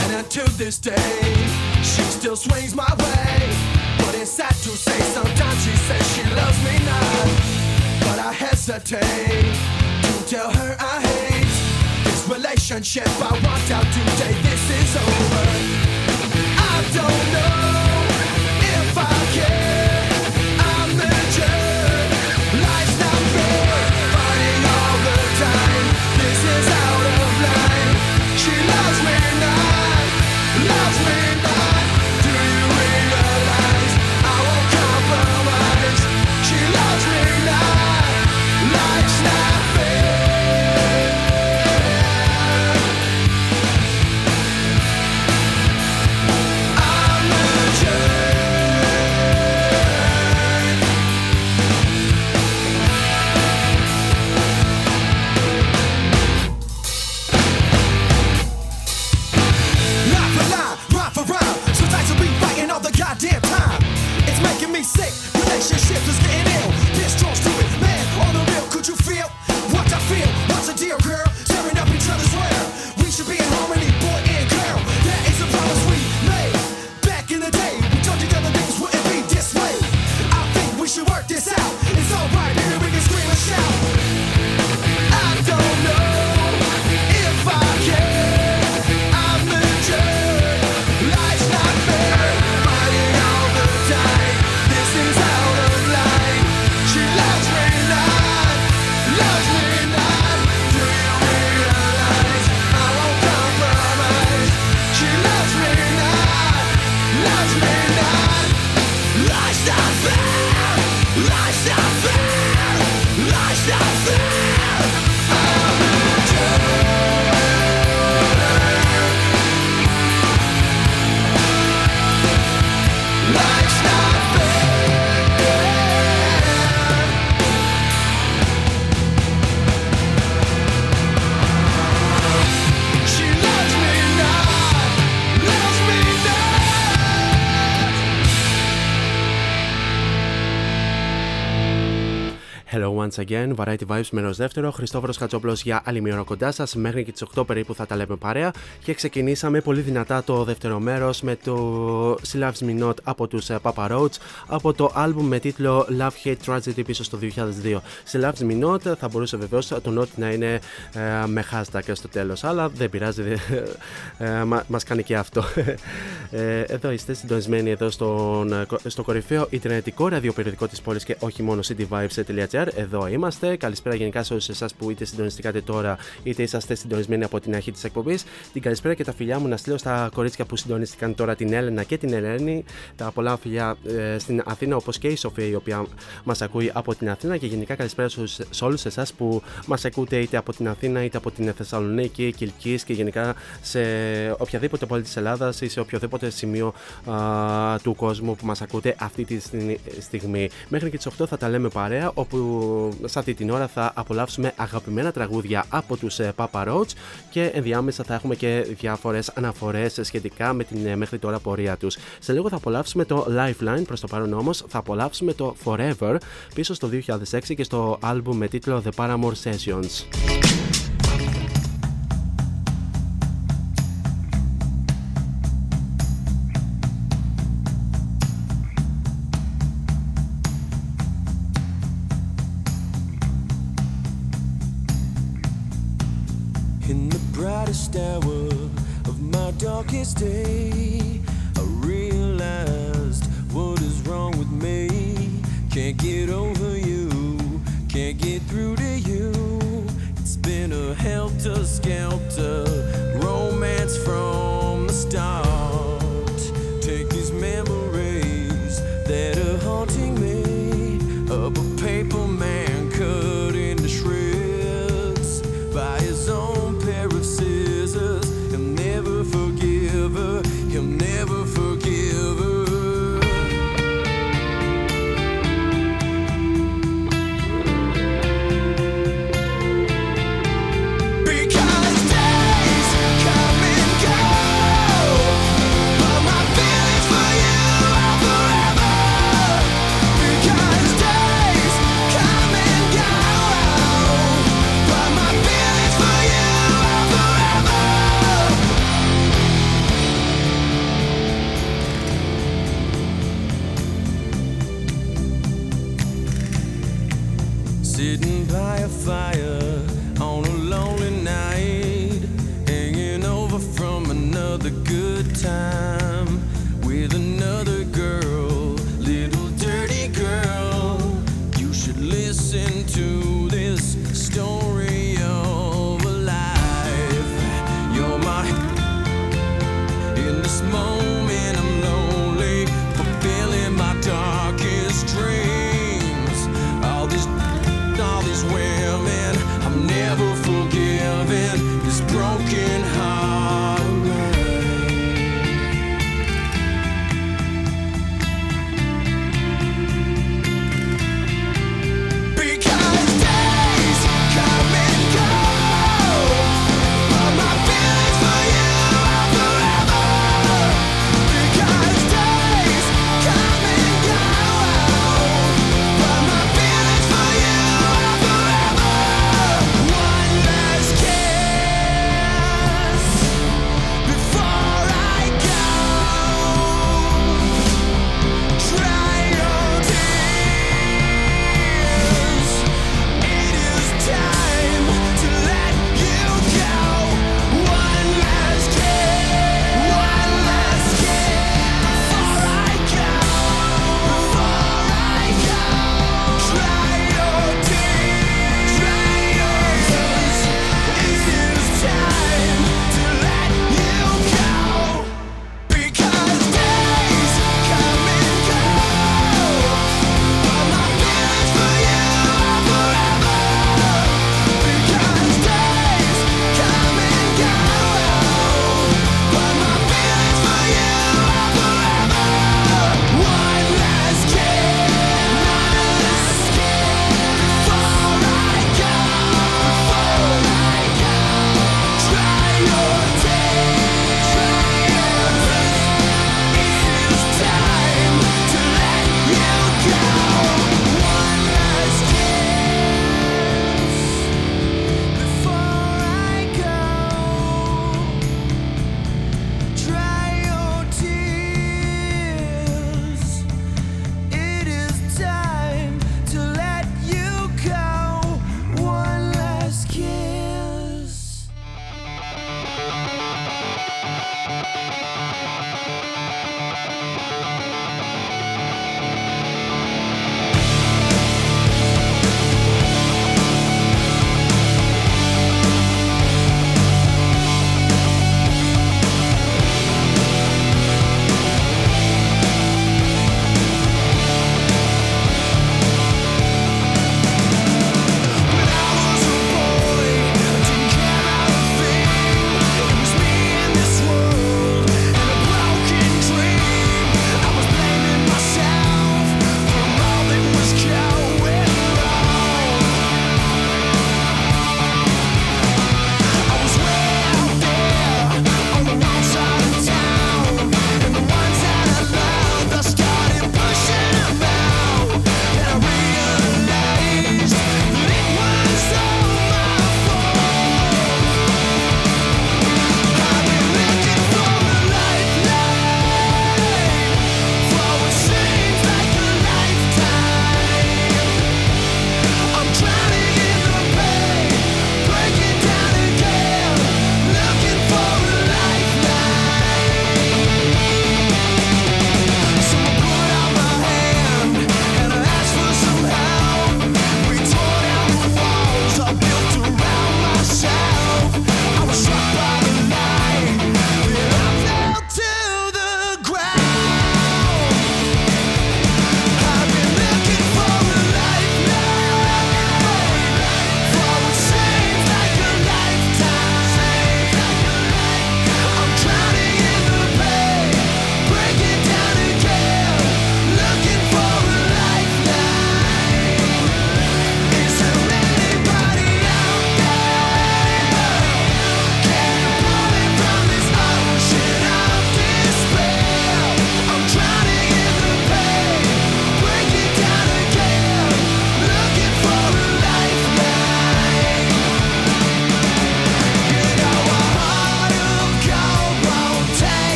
And until this day, she still swings my way. But it's sad to say, sometimes she says she loves me not. But I hesitate to tell her I hate this relationship. I want out today. This is over. Once again, Variety Vibes μέρο δεύτερο. Χριστόφορος Χατζόπλο για άλλη μία ώρα κοντά σας. Μέχρι και τις 8 περίπου θα τα λέμε παρέα. Και ξεκινήσαμε πολύ δυνατά το δεύτερο μέρος με το She Loves Me Not από τους Papa Roach από το album με τίτλο Love Hate Tragedy πίσω στο 2002. She Loves Me Not θα μπορούσε βεβαίως το Not να είναι ε, με hashtag στο τέλος, αλλά δεν πειράζει, ε, μα μας κάνει και αυτό. Ε, εδώ είστε συντονισμένοι εδώ στον, στο κορυφαίο ιντερνετικό ραδιοπεριοδικό της πόλης και όχι μόνο cityvibes.gr. Εδώ είμαστε. Καλησπέρα γενικά σε όλους εσάς που είτε συντονιστήκατε τώρα είτε είσαστε συντονισμένοι από την αρχή της εκπομπής. Την καλησπέρα και τα φιλιά μου να στείλω στα κορίτσια που συντονίστηκαν τώρα την Έλενα και την Ελένη. Τα πολλά φιλιά ε, στην Αθήνα όπως και η Σοφία η οποία μας ακούει από την Αθήνα και γενικά καλησπέρα σε όλους εσάς που μας ακούτε είτε από την Αθήνα είτε από την Θεσσαλονίκη, Κυλκής και γενικά σε οποιαδήποτε πόλη της Ελλάδας ή σε οποιοδήποτε σημείο α, του κόσμου που μας ακούτε αυτή τη στιγμή. Μέχρι και τις 8 θα τα λέμε παρέα, όπου σε αυτή την ώρα θα απολαύσουμε αγαπημένα τραγούδια από τους Papa Roach και ενδιάμεσα θα έχουμε και διάφορες αναφορές σχετικά με την ε, μέχρι τώρα πορεία τους. Σε λίγο θα απολαύσουμε το Lifeline, προς το παρόν όμως θα απολαύσουμε το Forever πίσω στο 2006 και στο album με τίτλο The Paramore Sessions. Brightest hour of my darkest day, I realized what is wrong with me. Can't get over you, can't get through to you. It's been a helter skelter romance from the start.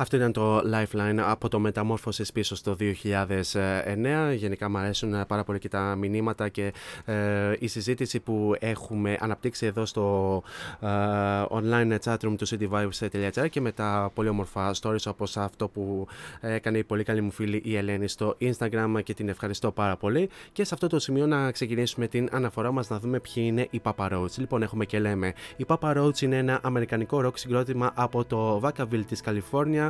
Αυτό ήταν το Lifeline από το Μεταμόρφωσης πίσω στο 2009. Γενικά μου αρέσουν πάρα πολύ και τα μηνύματα και ε, η συζήτηση που έχουμε αναπτύξει εδώ στο ε, online chatroom του cityvibes.gr και με τα πολύ όμορφα stories όπως αυτό που έκανε η πολύ καλή μου φίλη η Ελένη στο Instagram και την ευχαριστώ πάρα πολύ. Και σε αυτό το σημείο να ξεκινήσουμε την αναφορά μας να δούμε ποιοι είναι οι Papa Roach. Λοιπόν, έχουμε και λέμε. Οι Papa Roach είναι ένα αμερικανικό rock συγκρότημα από το Vacaville της Καλιφόρνια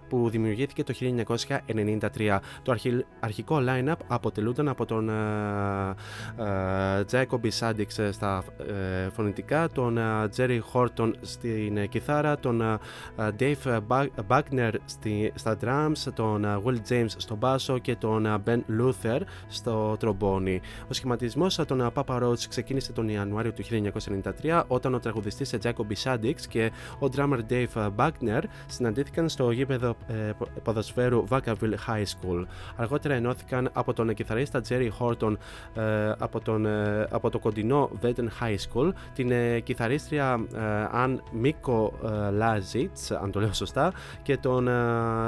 που δημιουργήθηκε το 1993. Το αρχικό line-up αποτελούνταν από τον Jacoby Sandix στα ε, φωνητικά, τον Jerry Horton στην κιθάρα, τον Dave Buckner στα drums, τον Will James στο μπάσο και τον Ben Luther στο τρομπόνι. Ο σχηματισμός των Papa Roach ξεκίνησε τον Ιανουάριο του 1993 όταν ο τραγουδιστής Jacoby Sandix και ο drummer Dave Buckner συναντήθηκαν στο γήπεδο ε, ποδοσφαίρου Vacaville High School. Αργότερα ενώθηκαν από τον κιθαρίστα Jerry Horton ε, από, τον, ε, από το κοντινό Veden High School, την κιθαρίστρια Αν Μίκο Λάζιτς, αν το λέω σωστά, και τον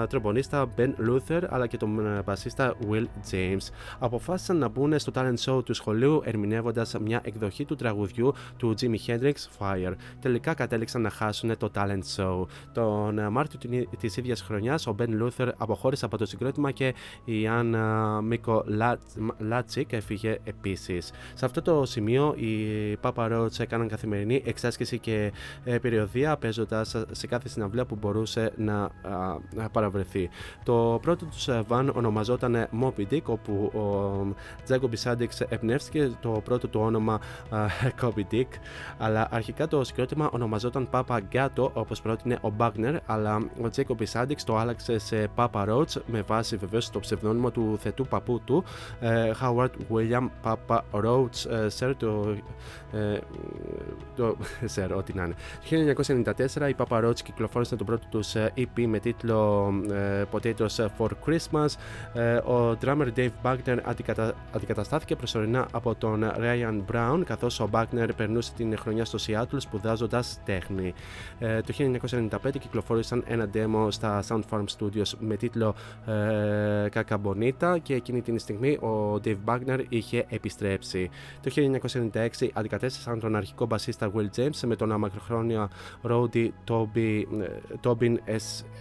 τρομπονίστα Ben Luther, αλλά και τον μπασίστα Will James. Αποφάσισαν να μπουν στο talent show του σχολείου ερμηνεύοντας μια εκδοχή του τραγουδιού του Jimi Hendrix Fire. Τελικά κατέληξαν να χάσουν το talent show. Τον Μάρτιο της ίδιας χρονιά, ο Ben Luther αποχώρησε από το συγκρότημα και η Anne Mikolajcik έφυγε επίσης. Σε αυτό το σημείο, οι Papa Roach έκαναν καθημερινή εξάσκηση και ε, περιοδεία, παίζοντας σε κάθε συναυλία που μπορούσε να παραβρεθεί. Το πρώτο τους van ονομαζόταν Moby Dick, όπου ο Τζέκομπι Σάντιξ εμπνεύστηκε το πρώτο του όνομα Kobe Dick, αλλά αρχικά το συγκρότημα ονομαζόταν Papa Gato, όπως πρότεινε ο Μπάγνερ, αλλά ο Τζέκομπι Σάντιξ το άλλαξε σε Papa Roach με βάση βεβαίως το ψευδόνυμο του θετού παππού του, Howard William Papa Roach, Sir, το, το Sir, ό,τι να είναι. Το 1994 οι Papa Roach κυκλοφόρησαν το πρώτο τους EP με τίτλο Potatoes for Christmas. Ο drummer Dave Wagner αντικατα... αντικαταστάθηκε προσωρινά από τον Ryan Brown, καθώς ο Wagner περνούσε την χρονιά στο Seattle σπουδάζοντας τέχνη. Το 1995 κυκλοφόρησαν ένα demo στα Sound Farm Studios με τίτλο ε, Κακαμπονίτα και εκείνη την στιγμή ο Dave Wagner είχε επιστρέψει. Το 1996 αντικατέστησαν τον αρχικό μπασίστα Will James με τον αμακροχρόνιο Rody Tobin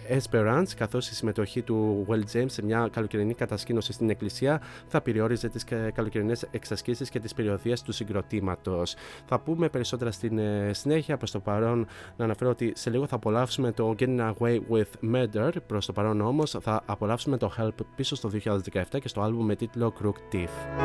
Esperance καθώς η συμμετοχή του Will James σε μια καλοκαιρινή κατασκήνωση στην εκκλησία θα περιόριζε τις καλοκαιρινές εξασκήσεις και τις περιοδίες του συγκροτήματος. Θα πούμε περισσότερα στην συνέχεια προς το παρόν να αναφέρω ότι σε λίγο θα απολαύσουμε το Getting Away with Murder Προς το παρόν όμως θα απολαύσουμε το Help πίσω στο 2017 και στο άλμπουμ με τίτλο Crook Teeth.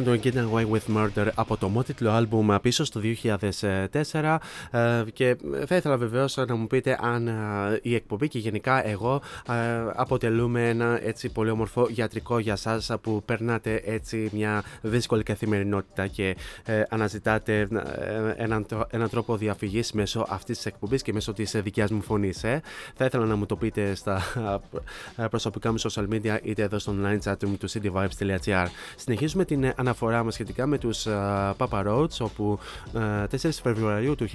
ήταν το Get Away With Murder από το μότιτλο άλμπουμ ε, πίσω στο 2004 ε, και ε, θα ήθελα βεβαίως να μου πείτε αν η εκπομπή και γενικά εγώ αποτελούμε ένα έτσι πολύ όμορφο γιατρικό για σας που περνάτε έτσι μια δύσκολη καθημερινότητα και αναζητάτε έναν, τρόπο διαφυγής μέσω αυτής της εκπομπής και μέσω της δικιάς μου φωνής. Ε. Θα ήθελα να μου το πείτε στα προσωπικά μου social media είτε εδώ στο online chat του cityvibes.gr. Συνεχίζουμε την ανακοίνωση αναφορά μας σχετικά με τους Papa Roach, όπου 4 Φεβρουαρίου του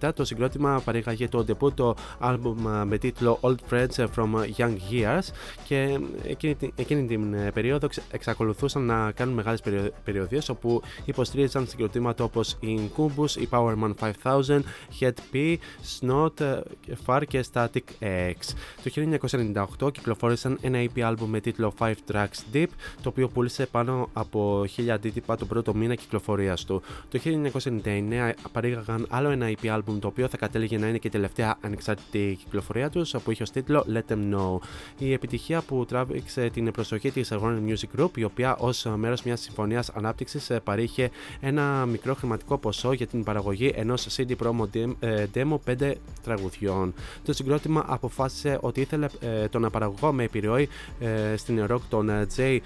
1997 το συγκρότημα παρήγαγε το debut το album με τίτλο Old Friends from Young Years και εκείνη, εκείνη την περίοδο εξακολουθούσαν να κάνουν μεγάλες περιοδίες όπου υποστήριζαν συγκροτήματα όπως η Incubus, η Powerman 5000, Head P, Snot, Far και Static X. Το 1998 κυκλοφόρησαν ένα EP album με τίτλο 5 Tracks Deep, το οποίο πούλησε πάνω από 1000 αντίτυπα τον πρώτο μήνα κυκλοφορίας του. Το 1999 παρήγαγαν άλλο ένα EP album το οποίο θα κατέληγε να είναι και η τελευταία ανεξάρτητη κυκλοφορία τους, που είχε ως τίτλο Let Them Know. Η επιτυχία που τράβηξε την προσοχή της Warner Music Group, η οποία ως μέρος μιας συμφωνίας ανάπτυξης παρήχε ένα μικρό χρηματικό ποσό για την παραγωγή ενός CD promo demo 5 τραγουδιών. Το συγκρότημα αποφάσισε ότι ήθελε τον παραγωγό με επιρροή στην rock τον Jay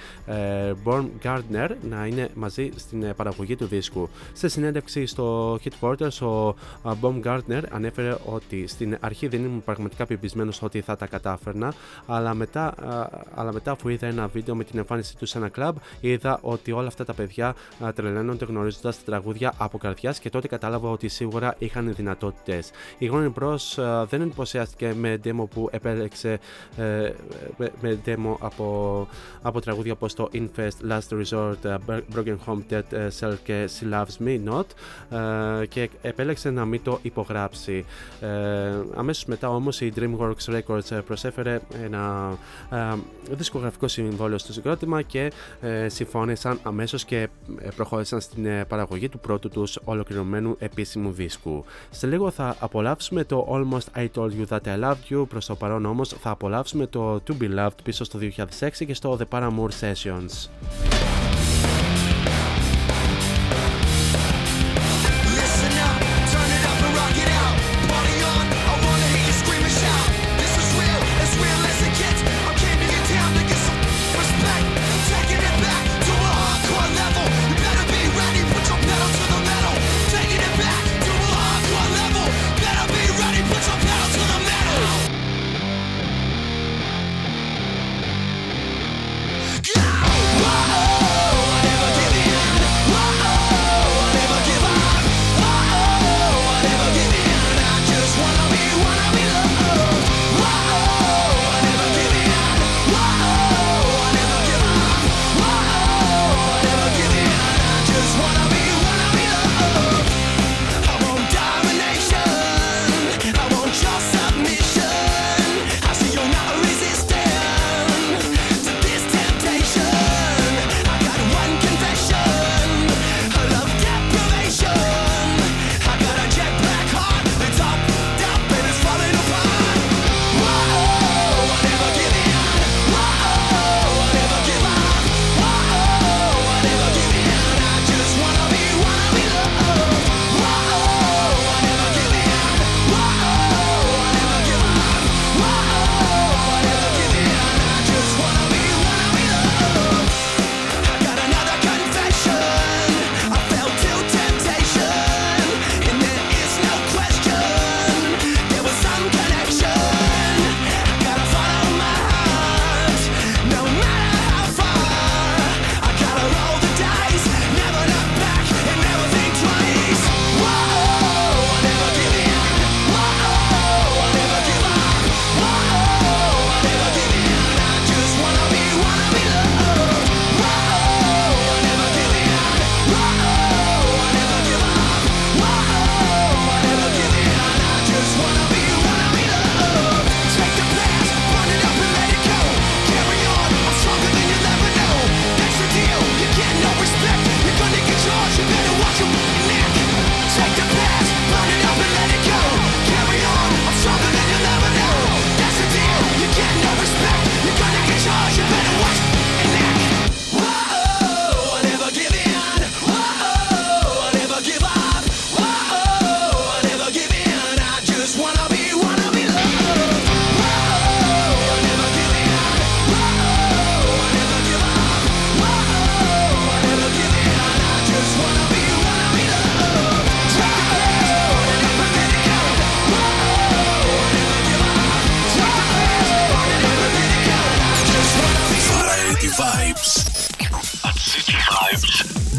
Born Gardner να είναι μαζί στην παραγωγή του δίσκου. Σε συνέντευξη στο Headquarters, ο Bob Gardner ανέφερε ότι στην αρχή δεν ήμουν πραγματικά πεπισμένος ότι θα τα κατάφερνα, αλλά μετά, αλλά μετά αφού είδα ένα βίντεο με την εμφάνισή του σε ένα κλαμπ, είδα ότι όλα αυτά τα παιδιά τρελαίνονται γνωρίζοντας τα τραγούδια από καρδιάς και τότε κατάλαβα ότι σίγουρα είχαν δυνατότητες. Η Warner Bros. δεν εντυπωσιάστηκε με demo που επέλεξε με demo από, από τραγούδια όπως το Infest, Last Resort, Broken Home, Dead Cell και She Loves Me Not και επέλεξε να μην το υπογράψει. Ε, αμέσως μετά όμως η DreamWorks Records προσέφερε ένα δισκογραφικό συμβόλαιο στο συγκρότημα και ε, συμφώνησαν αμέσως και προχώρησαν στην παραγωγή του πρώτου τους ολοκληρωμένου επίσημου δίσκου. Σε λίγο θα απολαύσουμε το Almost I Told You That I Loved You, προς το παρόν όμως θα απολαύσουμε το To Be Loved πίσω στο 2006 και στο The Paramore Sessions.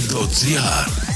דוד זיהן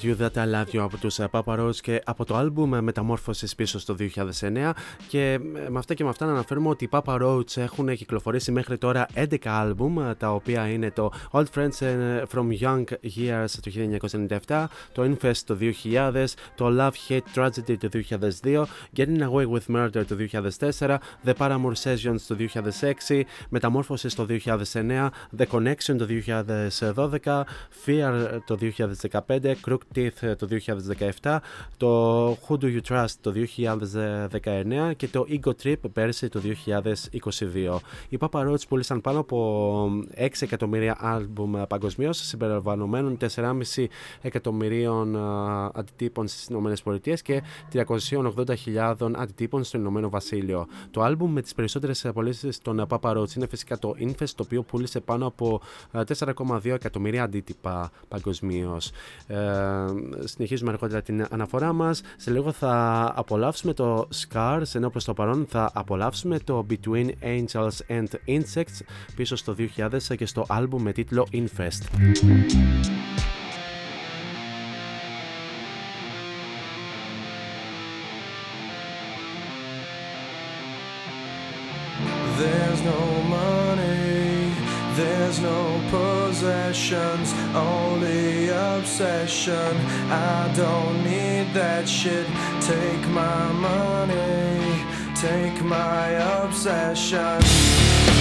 almost told you that I love you από τους ε, Papa Roach και από το άλμπουμ ε, Μεταμόρφωσης πίσω στο 2009 και ε, με αυτά και με αυτά να αναφέρουμε ότι οι Papa Roach έχουν κυκλοφορήσει μέχρι τώρα 11 άλμπουμ ε, τα οποία είναι το Old Friends ε, From Young Years το 1997, το Infest το 2000, το Love Hate Tragedy το 2002, Getting Away with Murder το 2004, The Paramore Sessions το 2006, Μεταμόρφωσης το 2009, The Connection το 2012, Fear το 2015, Crook Teeth το 2017, το Who Do You Trust το 2019 και το Ego Trip πέρσι το 2022. Οι Papa Roach πούλησαν πάνω από 6 εκατομμύρια άλμπουμ παγκοσμίως, συμπεριλαμβανομένων 4,5 εκατομμυρίων α, αντιτύπων στις ΗΠΑ και 380.000 αντιτύπων στο Ηνωμένο Βασίλειο. Το άλμπουμ με τις περισσότερες πωλήσει των Papa Roach είναι φυσικά το Infest, το οποίο πούλησε πάνω από α, 4,2 εκατομμύρια αντίτυπα παγκοσμίως. Ε, συνεχίζουμε αργότερα την αναφορά μας. Σε λίγο θα απολαύσουμε το Scars, ενώ προς το παρόν θα απολαύσουμε το Between Angels and Insects πίσω στο 2000 και στο άλμπουμ με τίτλο Infest. Only obsession. I don't need that shit. Take my money, take my obsession.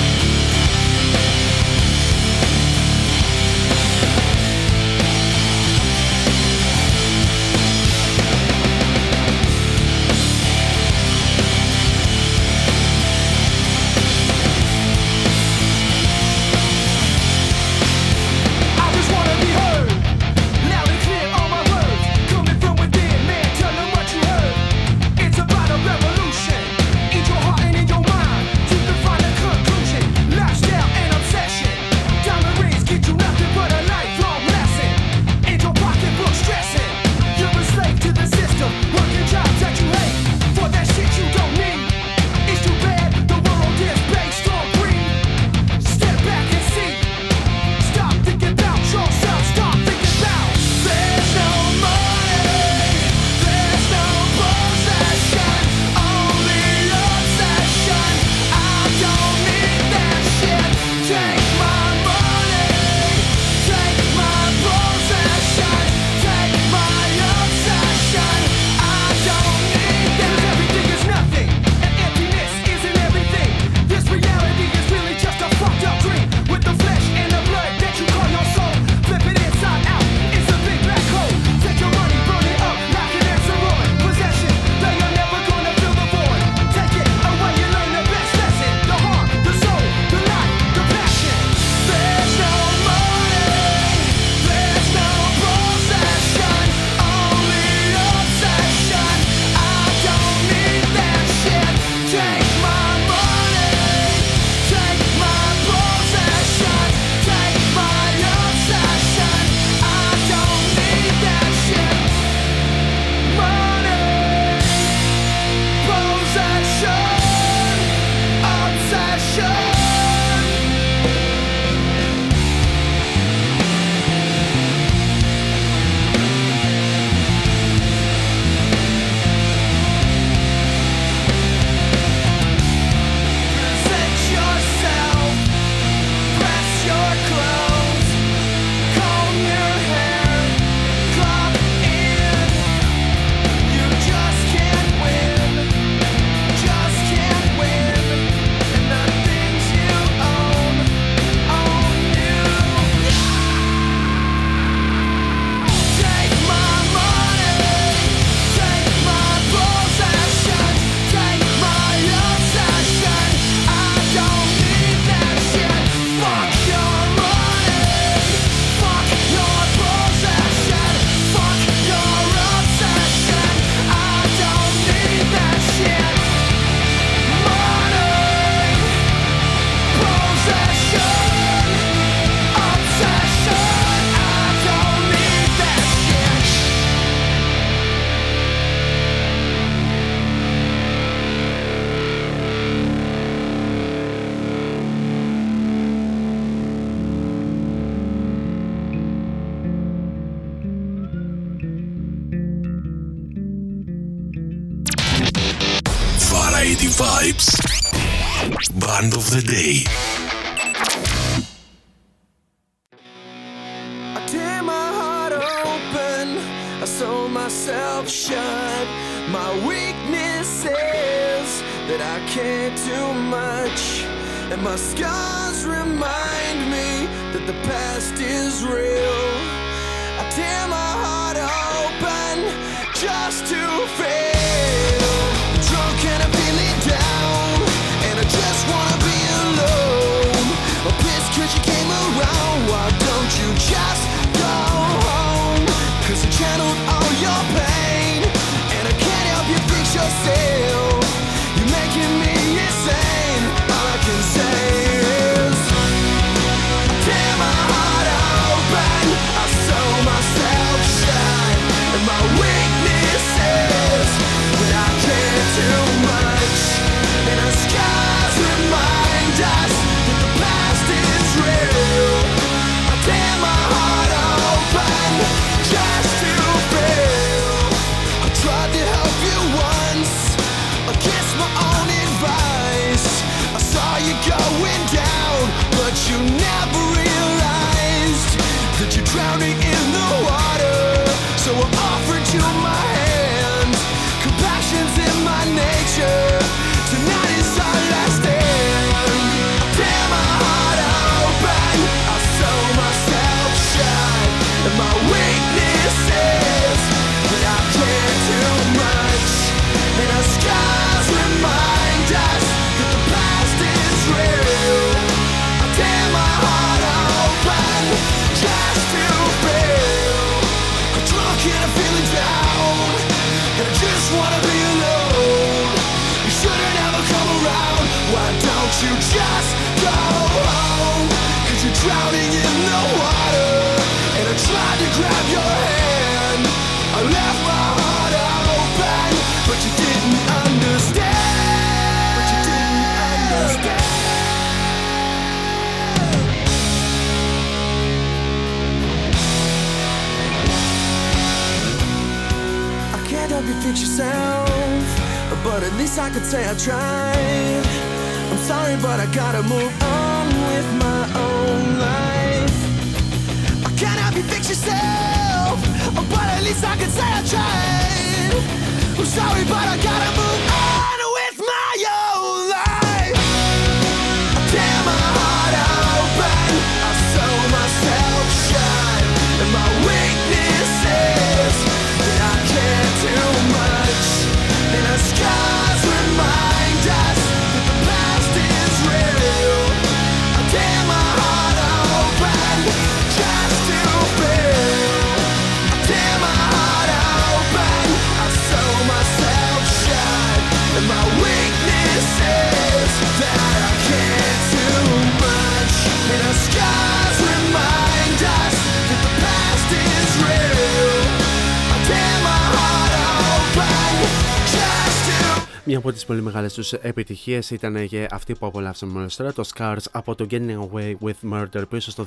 Από τις πολύ μεγάλες τους επιτυχίες ήταν και αυτή που απολαύσαμε μόλις τώρα, το Scars από το Getting Away with Murder πίσω στο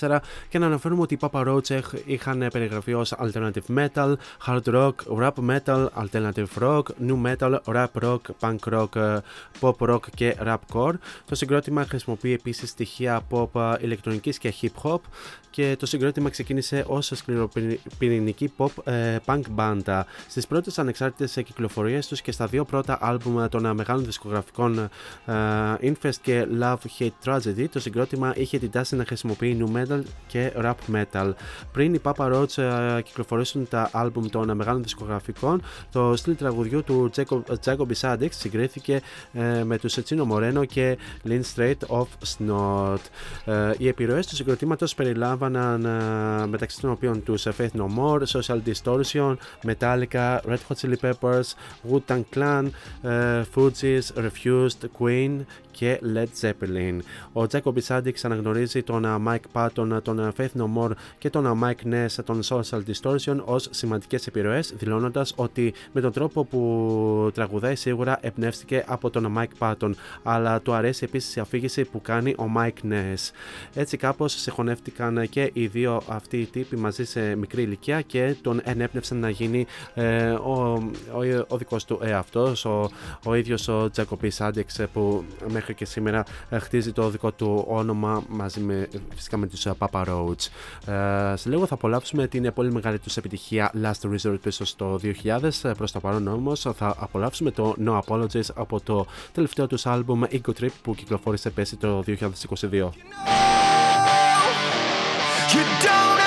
2004. Και να αναφέρουμε ότι οι Papa Roach είχαν περιγραφεί ως alternative metal, hard rock, rap metal, alternative rock, new metal, rap rock, punk rock, pop rock και rap core. Το συγκρότημα χρησιμοποιεί επίσης στοιχεία pop ηλεκτρονικής και hip hop και το συγκρότημα ξεκίνησε ως σκληροπυρηνική pop ε, punk μπάντα. Στις πρώτες ανεξάρτητες κυκλοφορίες τους και στα δύο πρώτα άλμπουμ των μεγάλων δισκογραφικών ε, Infest και Love Hate Tragedy το συγκρότημα είχε την τάση να χρησιμοποιεί new metal και rap metal. Πριν οι Papa Roach ε, κυκλοφορήσουν τα άλμπουμ των μεγάλων δισκογραφικών το στυλ τραγουδιού του Jacob, Jacob Sadix συγκρίθηκε ε, με τους Chino Moreno και Lynn Straight of Snot. Ε, οι επιρροές του συγκροτήματος περιλάμβαναν ε, μεταξύ των οποίων τους Faith No More, Social Distortion, Metallica, Red Hot Chili Peppers, Wu-Tang Clan, ε, Fugees, Refused, Queen και Led Zeppelin. Ο Jacob Sadix αναγνωρίζει τον uh, Mike Patton, τον uh, Faith No More και τον uh, Mike Ness, τον Social Distortion ως σημαντικές επιρροές, δηλώνοντας ότι με τον τρόπο που τραγουδάει σίγουρα εμπνεύστηκε από τον Mike Patton, αλλά του αρέσει επίσης η αφήγηση που κάνει ο Mike Ness. Έτσι κάπως συγχωνεύτηκαν και οι δύο αυτοί οι τύποι μαζί σε μικρή ηλικία και τον ενέπνευσαν να γίνει ε, ο, ο, ο δικός του εαυτός, ο, ο ίδιος ο Τζακοπής Άντεξ ε, που μέχρι και σήμερα ε, χτίζει το δικό του όνομα μαζί με, φυσικά με τους ε, Papa Roach. Ε, σε λίγο θα απολαύσουμε την πολύ μεγάλη τους επιτυχία Last Resort πίσω στο 2000 προς το παρόν όμως θα απολαύσουμε το No Apologies από το τελευταίο τους άλμπουμ Ego Trip που κυκλοφόρησε πέσει το 2022. You don't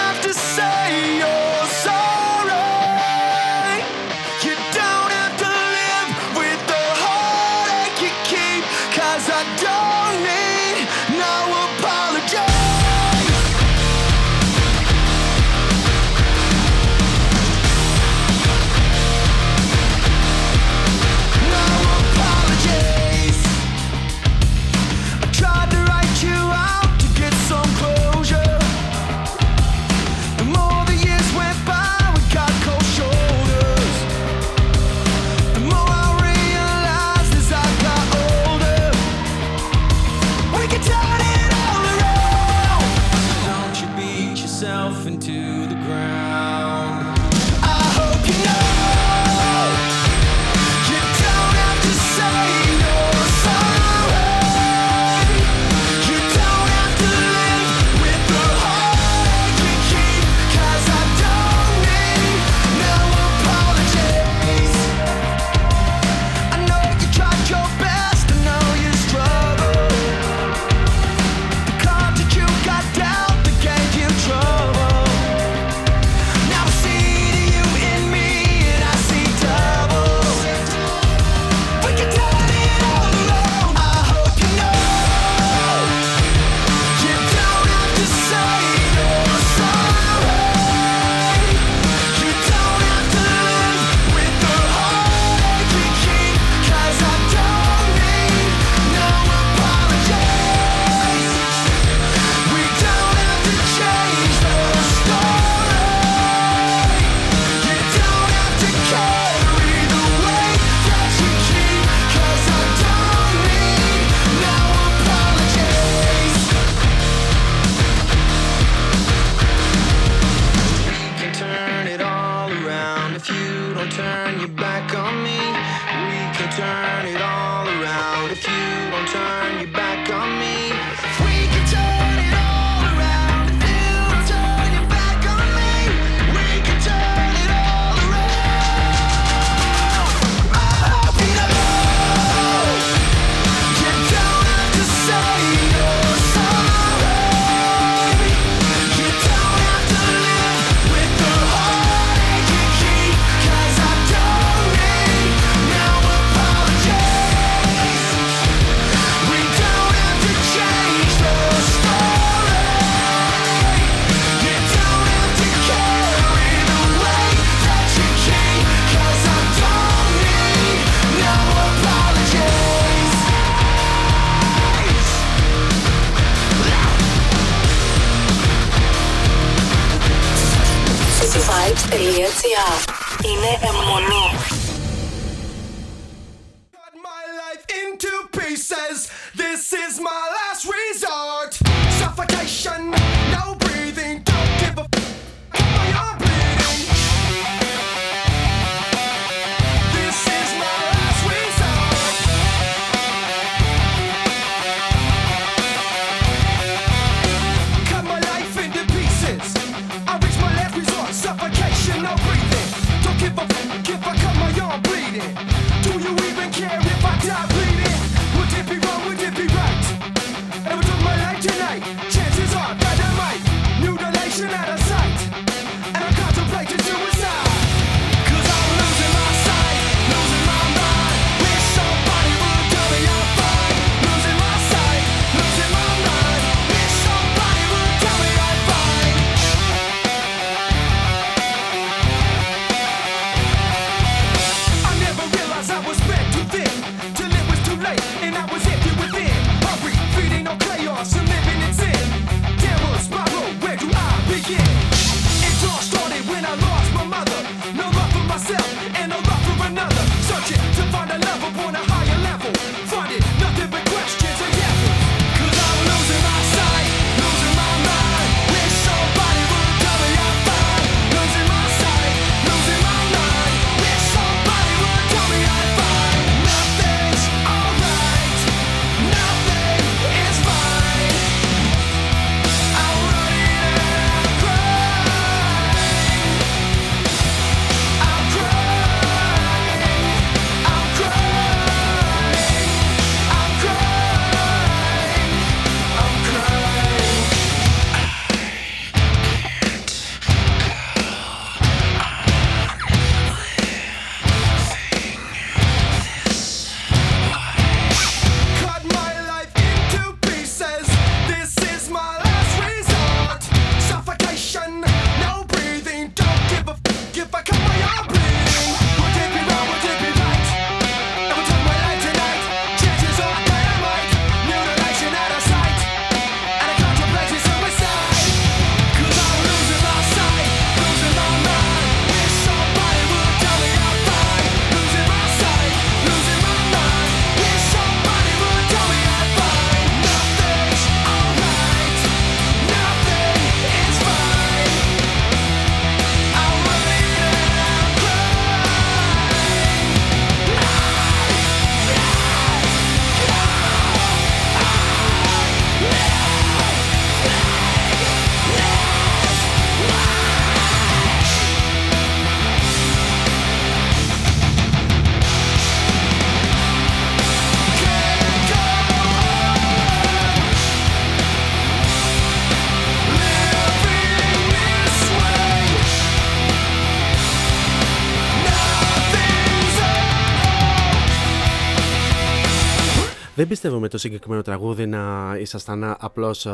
συγκεκριμένο τραγούδι να ήσασταν απλώς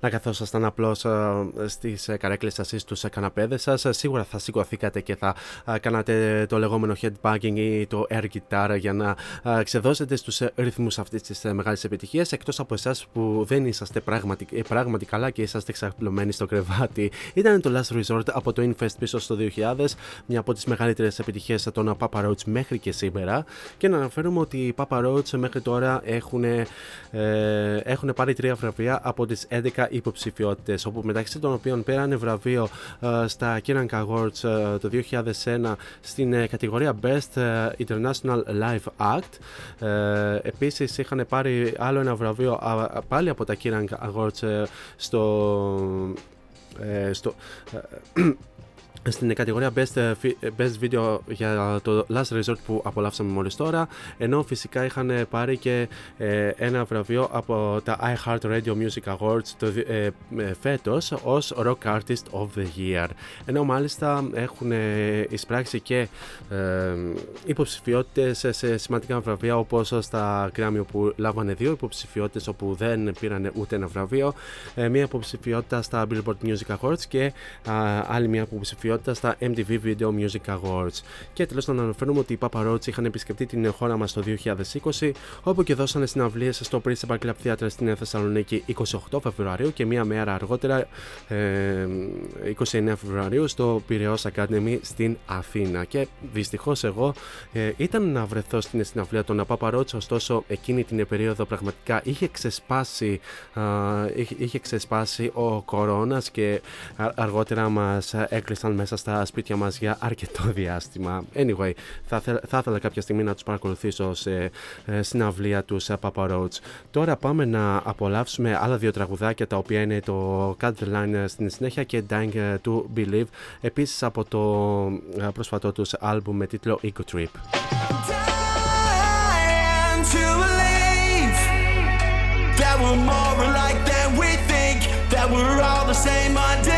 να καθόσασταν απλώς στις καρέκλες σας ή στους καναπέδες σας. Σίγουρα θα σηκωθήκατε και θα κάνατε το λεγόμενο headbanging ή το air guitar για να ξεδώσετε στους ρυθμούς αυτής της μεγάλης επιτυχίας. Εκτός από εσάς που δεν είσαστε πράγματι, πράγματι καλά και είσαστε ξαπλωμένοι στο κρεβάτι. Ήταν το Last Resort από το Infest πίσω στο 2000, μια από τις μεγαλύτερες επιτυχίες των Papa Roach μέχρι και σήμερα. Και να αναφέρουμε ότι οι Papa Roach μέχρι τώρα έχουν, ε, έχουν πάρει τρία βραβεία από τις 11 υποψηφιότητες, όπου μεταξύ των οποίων πήραν βραβείο ε, στα Kiran Awards ε, το 2001 στην ε, κατηγορία Best ε, International Live Act. Ε, επίσης είχαν πάρει άλλο ένα βραβείο α, πάλι από τα Kiran Awards στο, στο στην κατηγορία Best, ε, ε, Best Video για το Last Resort που απολαύσαμε μόλις τώρα ενώ φυσικά είχαν πάρει και ε, ένα βραβείο από τα iHeartRadio Music Awards το, ε, φέτος ως Rock Artist of the Year. Ενώ μάλιστα έχουν εισπράξει και ε, υποψηφιότητες σε σημαντικά βραβεία όπως στα Grammy που λάβανε δύο υποψηφιότητες όπου δεν πήραν ούτε ένα βραβείο μία υποψηφιότητα στα Billboard Music Awards και άλλη μία υποψηφιότητα στα MTV Video Music Awards. Και τέλος να αναφέρουμε ότι οι Papa Roach είχαν επισκεφτεί την χώρα μας το 2020, όπου και δώσανε συναυλίες στο Principal Club Theatre στην Θεσσαλονίκη 28 Φεβρουαρίου και μία μέρα αργότερα, ε, 29 Φεβρουαρίου, στο Piraeus Academy στην Αθήνα. Και δυστυχώς εγώ ε, ήταν να βρεθώ στην συναυλία των Papa Roach, ωστόσο εκείνη την περίοδο πραγματικά είχε ξεσπάσει, είχε, είχε ξεσπάσει ο κορώνας και αργότερα μας έκλεισαν μέσα στα σπίτια μας για αρκετό διάστημα. Anyway, θα, θα ήθελα κάποια στιγμή να τους παρακολουθήσω σε ε, συναυλία τους σε Papa Roach. Τώρα πάμε να απολαύσουμε άλλα δύο τραγουδάκια τα οποία είναι το Cut the Line στην συνέχεια και Dying to Believe επίσης από το ε, πρόσφατό τους άλμπουμ με τίτλο Eco Trip. That we're more alike than we think. That we're all the same underneath.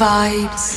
Vibes.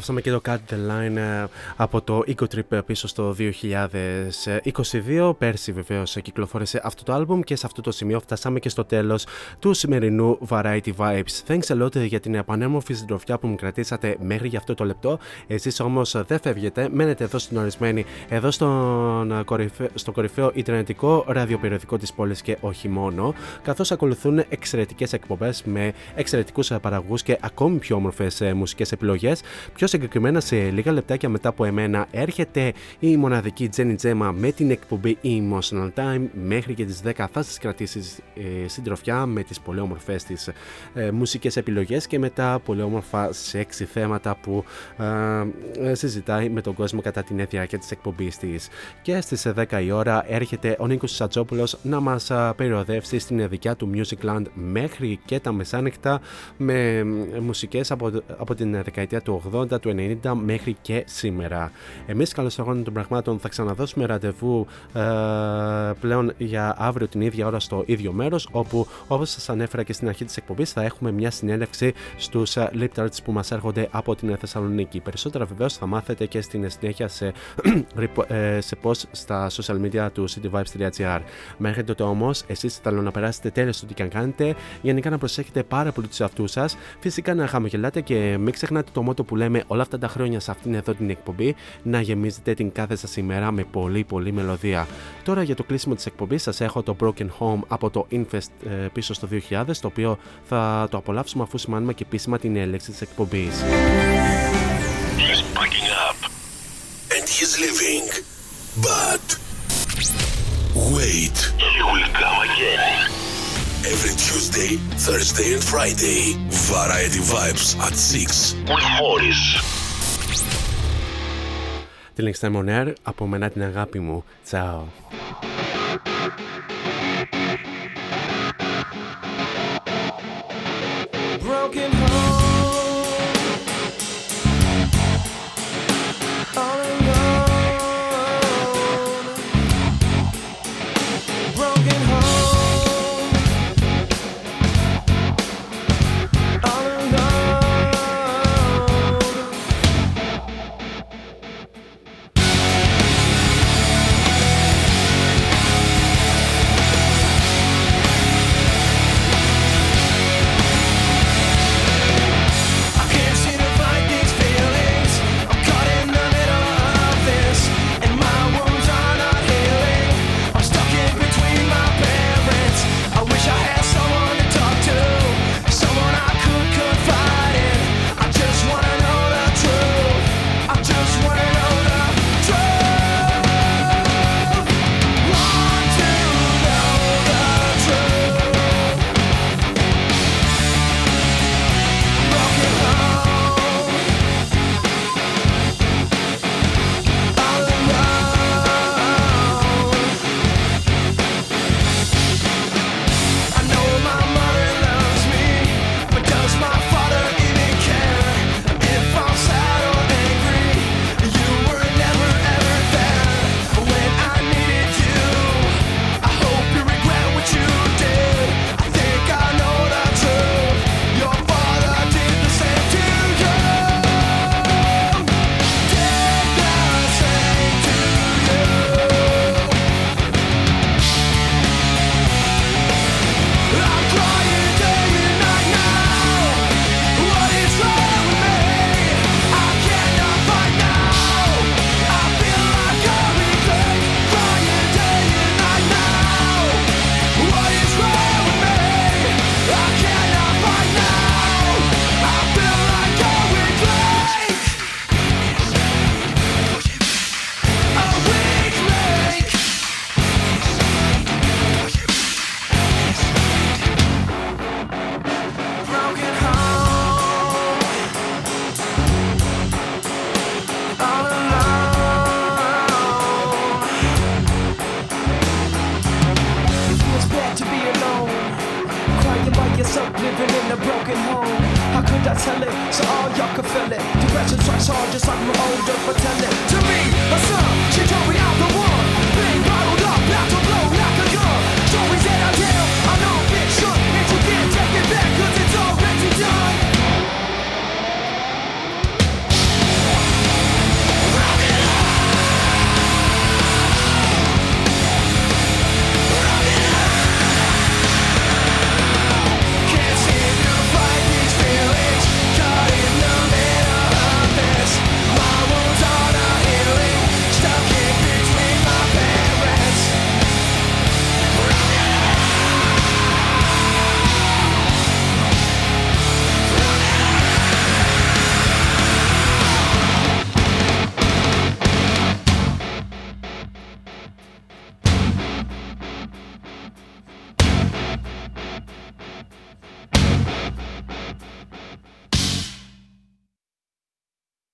Απολαύσαμε και το Cut the Line ε, από το Eco Trip πίσω στο 2022. Πέρσι βεβαίως κυκλοφόρησε αυτό το album και σε αυτό το σημείο φτάσαμε και στο τέλος του σημερινού Variety Vibes. Thanks a lot για την επανέμορφη συντροφιά που μου κρατήσατε μέχρι για αυτό το λεπτό. Εσείς όμως δεν φεύγετε, μένετε εδώ συνορισμένοι εδώ στον κορυφαίο, στο κορυφαίο Ιντερνετικό ραδιοπεριοδικό της πόλης και όχι μόνο, καθώς ακολουθούν εξαιρετικές εκπομπές με εξαιρετικούς παραγωγούς και ακόμη πιο όμορφες μουσικές επιλογές. Πιο συγκεκριμένα, σε λίγα λεπτάκια μετά από εμένα, έρχεται η μοναδική Jenny Gemma με την εκπομπή Emotional Time. Μέχρι και τις 10 θα σας κρατήσει ε, συντροφιά με τις πολύ όμορφε της ε, μουσικές επιλογές και μετά πολύ όμορφα σεξι θέματα που ε, συζητάει με τον κόσμο κατά την διάρκεια της εκπομπής της. Και στις 10 η ώρα έρχεται ο Νίκος Σατζόπουλος να μας περιοδεύσει στην δικιά του Musicland μέχρι και τα μεσάνυχτα με μουσικές από, από την δεκαετία του 80, του 90 μέχρι και σήμερα. Εμείς καλώς αγώνων των πραγμάτων θα ξαναδώσουμε ραντεβού ε, πλέον για αύριο την ίδια ώρα στο ίδιο μέρος όπου όπως σας ανέφερα και στην αρχή της εκπομπής θα έχουμε μια συνέντευξη στους ε, Liptards που μας έρχονται από την Θεσσαλονίκη. Περισσότερα βεβαίως θα μάθετε και στην συνέχεια σε, ε, σε post στα social media του cityvibes.gr. Μέχρι τότε όμως εσείς θέλω να περάσετε τέλος στο τι και αν κάνετε, γενικά να προσέχετε πάρα πολύ τους αυτούς σας, φυσικά να χαμογελάτε και μην ξεχνάτε το μότο που λέμε όλα αυτά τα χρόνια σε αυτήν εδώ την εκπομπή να γεμίζετε την κάθε σας ημέρα με πολύ πολύ μελωδία. Τώρα για το κλείσιμο της εκπομπής σας έχω το Broken Home από το Infest ε, πίσω στο 2000 το οποίο θα το απολαύσουμε αφού σημάνουμε και επίσημα την έλεξη της εκπομπής every Tuesday, Thursday and Friday. Variety Vibes at 6 with Morris. Till next time air, από μένα την αγάπη μου. Ciao.